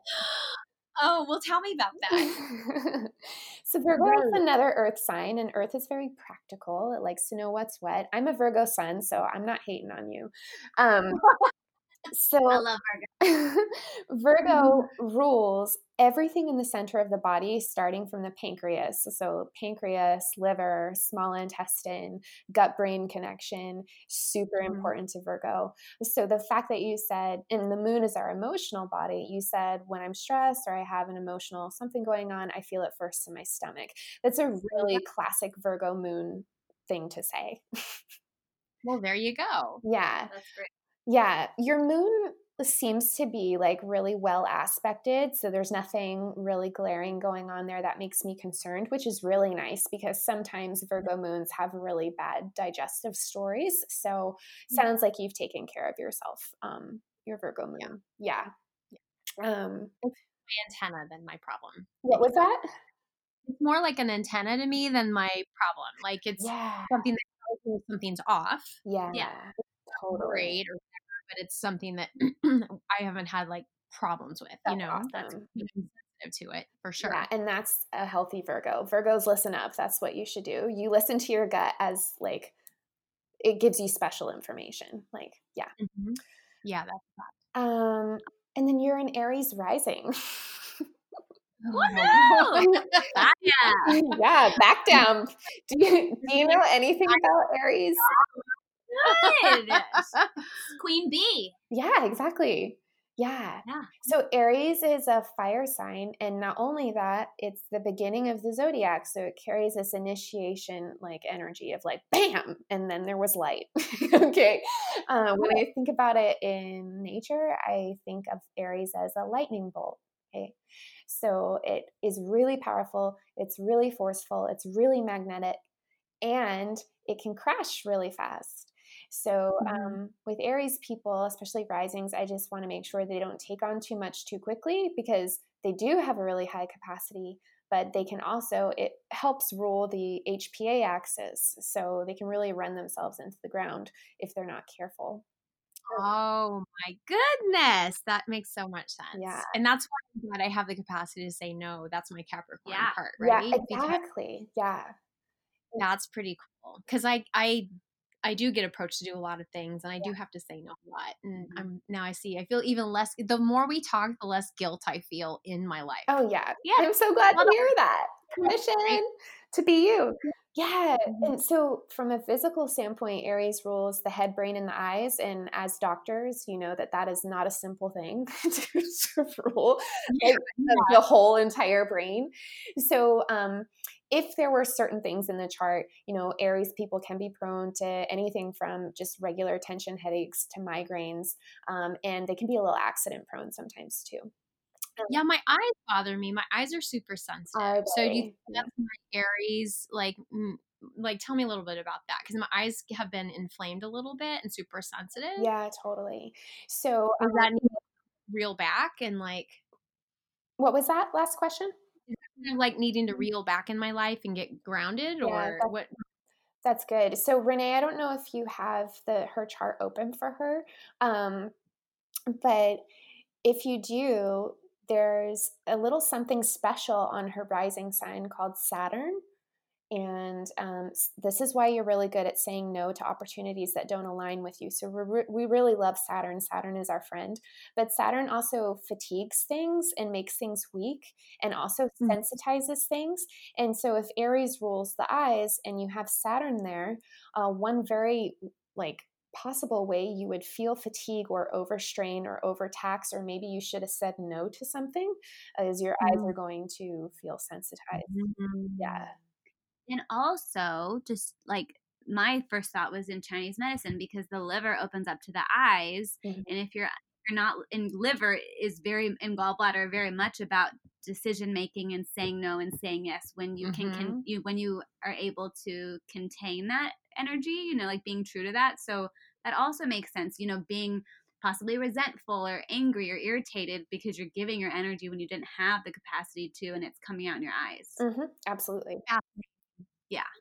Oh, well, tell me about that. so, Virgo is another earth sign, and earth is very practical. It likes to know what's what. I'm a Virgo sun, so I'm not hating on you. Um, so I love Virgo. Virgo rules everything in the center of the body, starting from the pancreas. So, pancreas, liver, small intestine, gut brain connection, super mm-hmm. important to Virgo. So, the fact that you said, and the moon is our emotional body, you said, when I'm stressed or I have an emotional something going on, I feel it first in my stomach. That's a really classic Virgo moon thing to say. well, there you go. Yeah. That's great. Yeah, your moon seems to be like really well aspected. So there's nothing really glaring going on there that makes me concerned, which is really nice because sometimes Virgo moons have really bad digestive stories. So sounds like you've taken care of yourself, um, your Virgo moon. Yeah. yeah. Um, my antenna than my problem. What was that? It's more like an antenna to me than my problem. Like it's yeah. something that tells me something's off. Yeah. Yeah totally. great or but it's something that I haven't had like problems with, that's you know, awesome. that's sensitive to it for sure. Yeah, and that's a healthy Virgo. Virgos listen up. That's what you should do. You listen to your gut as like it gives you special information. Like, yeah. Mm-hmm. Yeah, that's that. Um, and then you're in Aries rising. Oh, yeah. yeah, back down. Do you, do you know anything about Aries? Good. Queen bee. Yeah, exactly. Yeah. Yeah. So Aries is a fire sign. And not only that, it's the beginning of the zodiac. So it carries this initiation like energy of like, bam, and then there was light. okay. Uh, when I think about it in nature, I think of Aries as a lightning bolt. Okay. So it is really powerful. It's really forceful. It's really magnetic. And it can crash really fast. So, mm-hmm. um, with Aries people, especially risings, I just want to make sure they don't take on too much too quickly because they do have a really high capacity, but they can also, it helps rule the HPA axis. So, they can really run themselves into the ground if they're not careful. Oh my goodness. That makes so much sense. Yeah. And that's why I have the capacity to say no. That's my Capricorn yeah. part, right? Yeah, exactly. Because- yeah That's pretty cool because I I I do get approached to do a lot of things and I do have to say no a lot. And Mm-hmm. I'm now I see I feel even less the more we talk, the less guilt I feel in my life. Oh yeah. Yeah. I'm so glad to hear that. Permission to be you. Yeah. Mhm. And so from a physical standpoint, Aries rules the head, brain, and the eyes. And as doctors, you know that that is not a simple thing to, to rule like, the, the whole entire brain. So um if there were certain things in the chart, you know, Aries people can be prone to anything from just regular tension headaches to migraines, um, and they can be a little accident prone sometimes too. Yeah, my eyes bother me. My eyes are super sensitive. Oh, so do you that's my Aries like mm, like tell me a little bit about that because my eyes have been inflamed a little bit and super sensitive. Yeah, totally. So, Does um, that need to reel back and like what was that last question? Kind of like needing to reel back in my life and get grounded Yeah, or that's- what That's good. So, Renee, I don't know if you have the her chart open for her, um, but if you do, there's a little something special on her rising sign called Saturn. And um, this is why you're really good at saying no to opportunities that don't align with you. So re- we really love Saturn. Saturn is our friend. But Saturn also fatigues things and makes things weak and also Mm. sensitizes things. And so if Aries rules the eyes and you have Saturn there, uh, one very like possible way you would feel fatigue or overstrain or overtax or maybe you should have said no to something is your eyes Mm. are going to feel sensitized. Yeah. And also, just like my first thought was in Chinese medicine because the liver opens up to the eyes, Mhm. and if you're you're not in liver is very in gallbladder very much about decision making and saying no and saying yes when you can, can Mhm. you when you are able to contain that energy you know like being true to that so that also makes sense you know being possibly resentful or angry or irritated because you're giving your energy when you didn't have the capacity to and it's coming out in your eyes hmm Absolutely.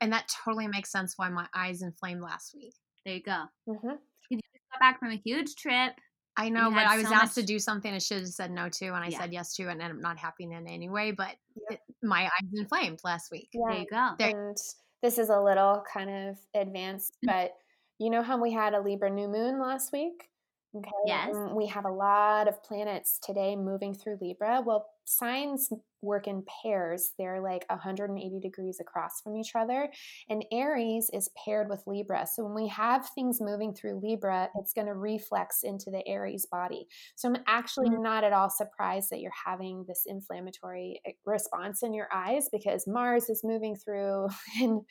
And that totally makes sense why my eyes inflamed last week. there you go hmm you just got back from a huge trip I know, but I was so asked to do something I should have said no to, and I Yeah. said yes to, and I'm not happy in any way. But Yeah. it, my eyes inflamed last week. Yeah. there you go There- And this is a little kind of advanced, but you know how we had a Libra new moon last week? Okay. Yes. and we have a lot of planets today moving through Libra. Well, signs work in pairs. They're like 180 degrees across from each other. And Aries is paired with Libra. So when we have things moving through Libra, it's going to reflex into the Aries body. So I'm actually Mhm. not at all surprised that you're having this inflammatory eh, response in your eyes because Mars is moving through and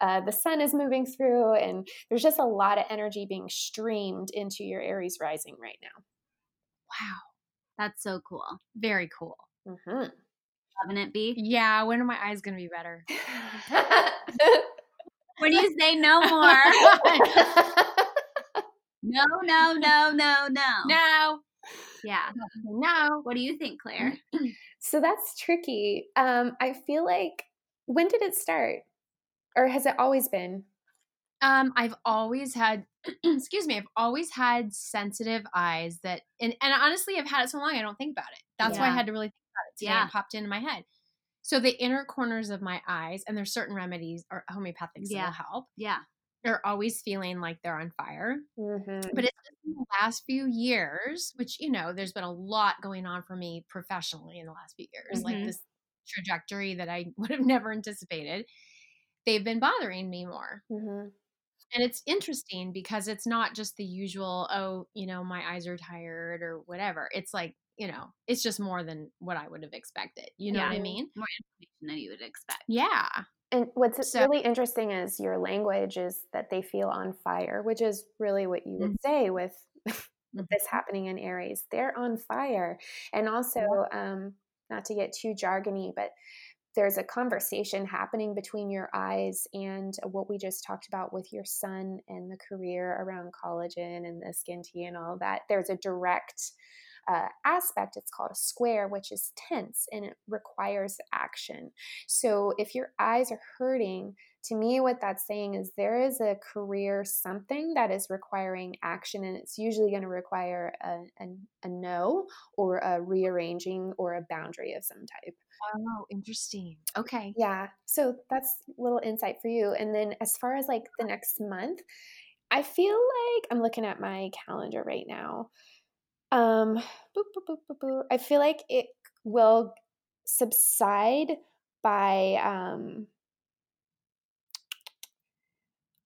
uh, the sun is moving through, and there's just a lot of energy being streamed into your Aries rising right now. Wow, that's so cool very cool. Mhm. having it be Yeah, when are my eyes gonna be better? when you say no more no no no no no No, yeah no. what do you think claire so that's tricky. Um, I feel like when did it start, or has it always been? Um, I've always had, excuse me, I've always had sensitive eyes that, and, and honestly, I've had it so long I don't think about it. That's why I had to really think about it today. Yeah. Popped into my head. So the inner corners of my eyes, and there's certain remedies or homeopathics that will help. yeah They're always feeling like they're on fire. Mm-hmm. But it's in the last few years, which you know, there's been a lot going on for me professionally in the last few years, Mhm. like this trajectory that I would have never anticipated. They've been bothering me more. Mm-hmm. And it's interesting because it's not just the usual, oh, you know, my eyes are tired or whatever. It's like, you know, it's just more than what I would have expected. You know what I mean? more information than you would expect Yeah. And what's So- really interesting is your language is that they feel on fire, which is really what you would say with, with this happening in Aries. They're on fire. And also, um, not to get too jargony, but there's a conversation happening between your eyes and what we just talked about with your sun and the career around collagen and the skin tea and all that. There's a direct uh, aspect. It's called a square, which is tense and it requires action. So if your eyes are hurting, to me, what that's saying is there is a career something that is requiring action, and it's usually going to require a, a, a no or a rearranging or a boundary of some type. Oh, interesting. Okay. Yeah. So that's a little insight for you. And then as far as like the next month, I feel like I'm looking at my calendar right now. Um, boop, boop, boop, boop, I feel like it will subside by um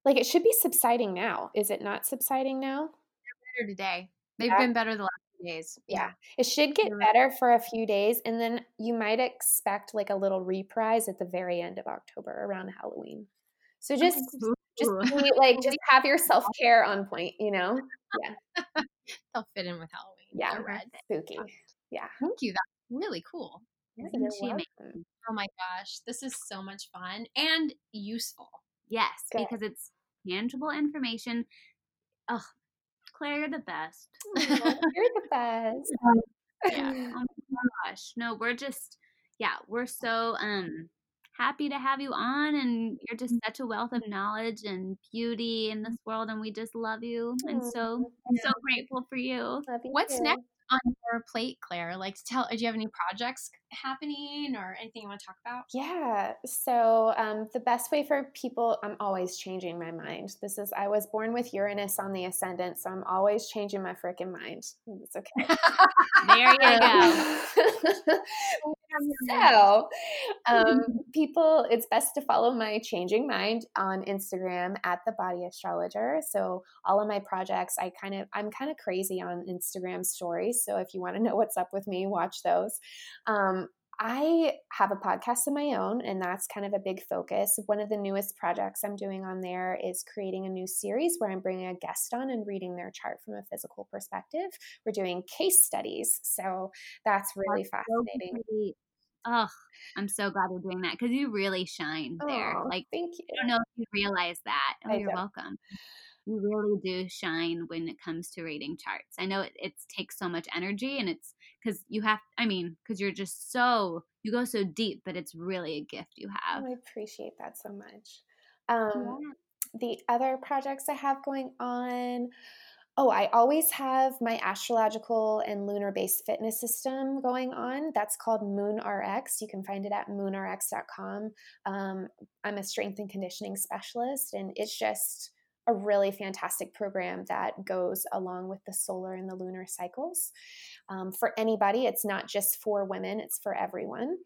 like it should be subsiding now. Is it not subsiding now? They're better today. They've yeah. been better the last few days. Yeah. yeah. It should get better for a few days and then you might expect like a little reprise at the very end of October around Halloween. So just just be, like just have your self-care on point, you know? Yeah. They'll fit in with Halloween. Yeah. Red. Spooky. Yeah. Thank you. That's really cool. Isn't she amazing? Oh my gosh, this is so much fun and useful. Yes, Good. because it's tangible information. Oh, Claire, you're the best. Aww, you're the best. yeah. Oh my gosh. No, we're just yeah, we're so um happy to have you on and you're just such a wealth of knowledge and beauty in this world and we just love you and so I'm so grateful for you. What's next on your plate, Claire? Like, tell, do you have any projects happening or anything you want to talk about? Yeah. So, um, the best way for people, I'm always changing my mind. This is, I was born with Uranus on the ascendant, so I'm always changing my freaking mind. It's okay. there you go. so, um, people, it's best to follow my changing mind on Instagram at the Body Astrologer. So, all of my projects, I kind of, I'm kind of crazy on Instagram stories. So, if you want to know what's up with me, watch those. Um, I have a podcast of my own, and that's kind of a big focus. One of the newest projects I'm doing on there is creating a new series where I'm bringing a guest on and reading their chart from a physical perspective. We're doing case studies, so that's really that's fascinating. So Oh, I'm so glad we're doing that because you really shine there. Oh, like, thank you. I don't know if you realize that. Oh, I you're don't. welcome. You really do shine when it comes to reading charts. I know it, it takes so much energy, and it's because you have. I mean, because you're just so you go so deep, but it's really a gift you have. Oh, I appreciate that so much. Um, yeah. The other projects I have going on. Oh, I always have my astrological and lunar based fitness system going on. That's called Moon RX. You can find it at moonrx.com. Um, I'm a strength and conditioning specialist, and it's just a really fantastic program that goes along with the solar and the lunar cycles. Um, for anybody, it's not just for women, it's for everyone.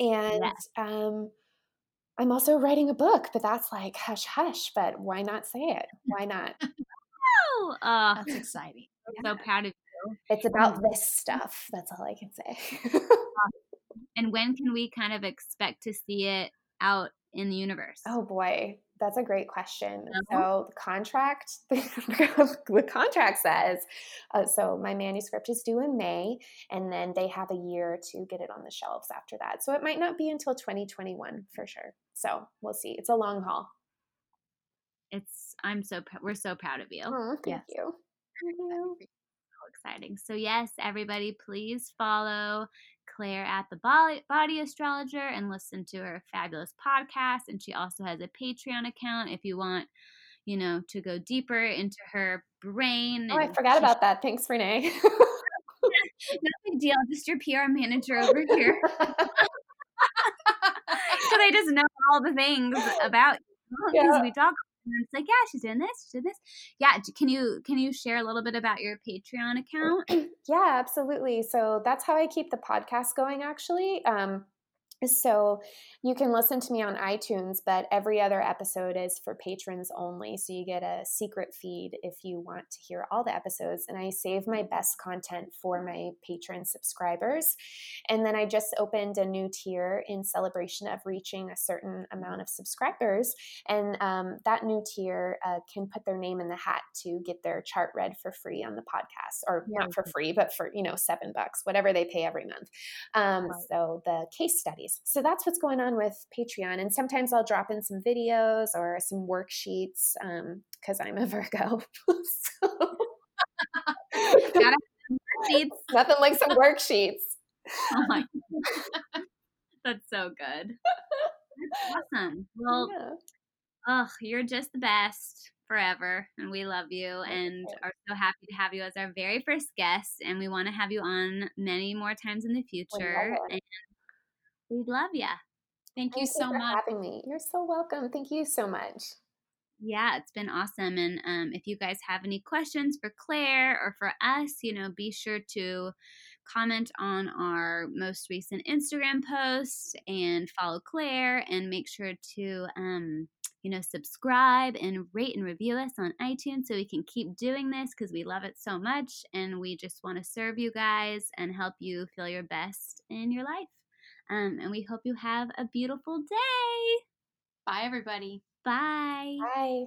And yes. um, I'm also writing a book, but that's like hush hush, but why not say it? Why not? oh, uh, that's exciting. I'm yeah. so proud of you. It's about this stuff. That's all I can say. and when can we kind of expect to see it out in the universe? Oh boy, that's a great question. Uh-huh. So the contract, the contract says, uh, so my manuscript is due in May, and then they have a year to get it on the shelves after that. So it might not be until 2021 for sure. So we'll see. It's a long haul. It's I'm so we're so proud of you. Oh, thank yes. you. Thank you. So exciting. So yes, everybody, please follow Claire at the Body Astrologer and listen to her fabulous podcast. And she also has a Patreon account if you want, you know, to go deeper into her brain. Oh, I forgot about that. Thanks, Renee. no big deal. Just your PR manager over here. Because I just know all the things about you because yeah. we talk it's like, yeah, she's doing this, she's doing this. Yeah, can you can you share a little bit about your Patreon account? yeah, absolutely. So that's how I keep the podcast going. Actually, um, so you can listen to me on iTunes, but every other episode is for patrons only. So you get a secret feed if you want to hear all the episodes. And I save my best content for my patron subscribers. And then I just opened a new tier in celebration of reaching a certain amount of subscribers. And um, that new tier uh, can put their name in the hat to get their chart read for free on the podcast, or yeah. not for free, but for, you know, seven bucks, whatever they pay every month. Um, right. So the case studies so that's what's going on with Patreon. And sometimes I'll drop in some videos or some worksheets because um, I'm a Virgo. so. Nothing like some worksheets. Oh That's so good. That's awesome. Well, yeah. oh, you're just the best forever and we love you and are so happy to have you as our very first guest and we want to have you on many more times in the future and We love you. Thank, Thank you so much for having me. You're so welcome. Thank you so much. Yeah, it's been awesome. And um, if you guys have any questions for Claire or for us, you know, be sure to comment on our most recent Instagram post and follow Claire and make sure to um, you know, subscribe and rate and review us on iTunes so we can keep doing this because we love it so much and we just want to serve you guys and help you feel your best in your life. Um, and we hope you have a beautiful day. Bye, everybody. Bye. Bye.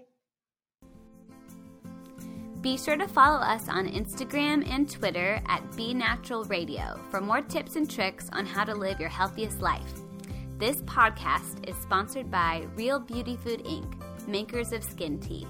Be sure to follow us on Instagram and Twitter at Be Natural Radio for more tips and tricks on how to live your healthiest life. This podcast is sponsored by Real Beauty Food Inc., makers of skin tea.